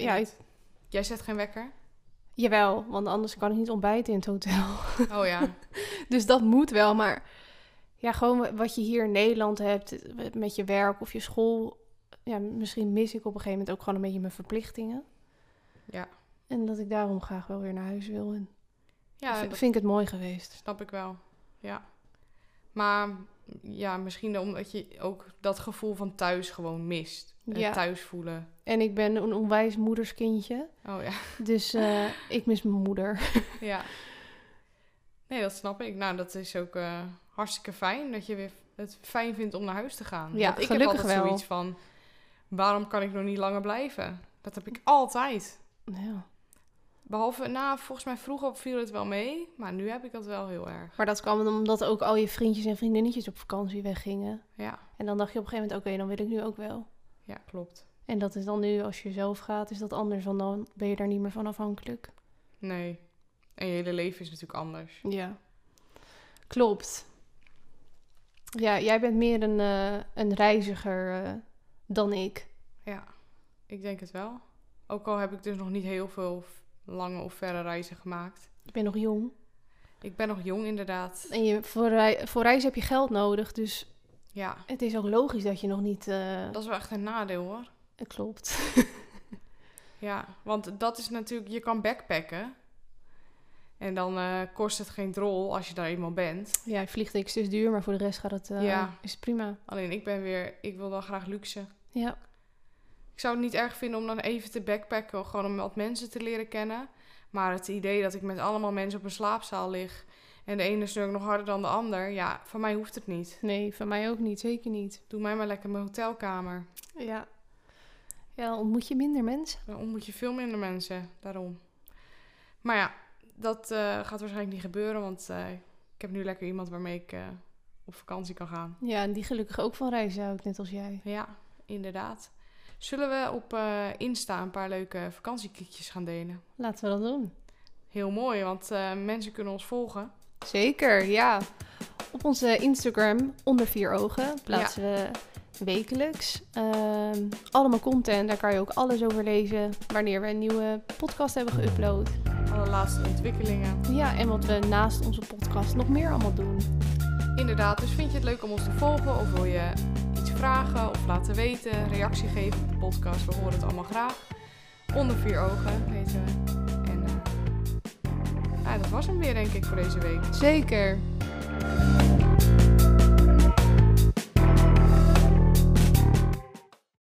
Speaker 1: Jij zet geen wekker?
Speaker 2: Jawel, want anders kan ik niet ontbijten in het hotel. [LAUGHS]
Speaker 1: Oh ja.
Speaker 2: Dus dat moet wel, maar ja, gewoon wa- wat je hier in Nederland hebt eh, met je werk of je school. Ja, misschien mis ik op een gegeven moment ook gewoon een beetje mijn verplichtingen.
Speaker 1: Ja,
Speaker 2: En dat ik daarom graag wel weer naar huis wil. En
Speaker 1: ja
Speaker 2: v-
Speaker 1: dat
Speaker 2: vind ik het mooi geweest.
Speaker 1: snap ik wel. Ja. Maar ja, misschien omdat je ook dat gevoel van thuis gewoon mist.
Speaker 2: Ja.
Speaker 1: thuis voelen.
Speaker 2: En ik ben een onwijs moederskindje.
Speaker 1: Oh ja. [LAUGHS]
Speaker 2: Dus eh, ik mis mijn moeder. [LAUGHS]
Speaker 1: ja. Nee, dat snap ik. Nou, dat is ook eh, hartstikke fijn dat je weer het fijn vindt om naar huis te gaan.
Speaker 2: Ja,
Speaker 1: Want ik heb
Speaker 2: gelukkig
Speaker 1: altijd
Speaker 2: wel.
Speaker 1: zoiets van, waarom kan ik nog niet langer blijven? Dat heb ik altijd.
Speaker 2: Ja.
Speaker 1: Behalve, nou, volgens mij vroeger viel het wel mee, maar nu heb ik dat wel heel erg.
Speaker 2: Maar dat kwam omdat ook al je vriendjes en vriendinnetjes op vakantie weggingen.
Speaker 1: Ja,
Speaker 2: En dan dacht je op een gegeven moment, oké, dan wil ik nu ook wel.
Speaker 1: Ja, klopt.
Speaker 2: En dat is dan nu, als je zelf gaat, is dat anders. Want dan ben je daar niet meer van afhankelijk.
Speaker 1: Nee. En je hele leven is natuurlijk anders.
Speaker 2: Ja. Klopt. Ja, jij bent meer een, eh, een reiziger eh, dan ik.
Speaker 1: Ja, ik denk het wel. Ook al heb ik dus nog niet heel veel lange of verre reizen gemaakt.
Speaker 2: Ik ben nog jong.
Speaker 1: Ik ben nog jong inderdaad.
Speaker 2: En je, voor, rei- voor reizen heb je geld nodig. Dus
Speaker 1: Ja,
Speaker 2: het is ook logisch dat je nog niet... eh,
Speaker 1: dat is wel echt een nadeel hoor.
Speaker 2: Klopt. [LAUGHS]
Speaker 1: Ja, want dat is natuurlijk, je kan backpacken. En dan eh, kost het geen drol als je daar eenmaal bent.
Speaker 2: Ja, vliegtickets is duur, maar voor de rest gaat het, eh,
Speaker 1: Ja.
Speaker 2: is het prima.
Speaker 1: Alleen ik ben weer, ik wil dan graag luxe.
Speaker 2: Ja.
Speaker 1: Ik zou het niet erg vinden om dan even te backpacken, gewoon om wat mensen te leren kennen. Maar het idee dat ik met allemaal mensen op een slaapzaal lig en de ene snurkt nog harder dan de ander, ja, voor mij hoeft het niet.
Speaker 2: Nee, van mij ook niet. Zeker niet.
Speaker 1: Doe mij maar lekker mijn hotelkamer.
Speaker 2: Ja. Ja, dan ontmoet je minder mensen.
Speaker 1: Dan ontmoet je veel minder mensen, daarom. Maar ja, dat eh, gaat waarschijnlijk niet gebeuren, want eh, ik heb nu lekker iemand waarmee ik eh, op vakantie kan gaan.
Speaker 2: Ja, en die gelukkig ook van reizen houdt, net als jij.
Speaker 1: Ja, inderdaad. Zullen we op Insta een paar leuke vakantiekiekjes gaan delen?
Speaker 2: Laten we dat doen.
Speaker 1: Heel mooi, want mensen kunnen ons volgen.
Speaker 2: Zeker, ja. Op onze Instagram, onder vier ogen, plaatsen we wekelijks ehm, allemaal content. Daar kan je ook alles over lezen wanneer we een nieuwe podcast hebben geüpload.
Speaker 1: Alle laatste ontwikkelingen.
Speaker 2: Ja, en wat we naast onze podcast nog meer allemaal doen.
Speaker 1: Inderdaad, dus vind je het leuk om ons te volgen of wil je iets vragen of laten weten, reactie geven op de podcast? We horen het allemaal graag. Onder vier ogen heten we. Dat was hem weer denk ik voor deze week.
Speaker 2: Zeker.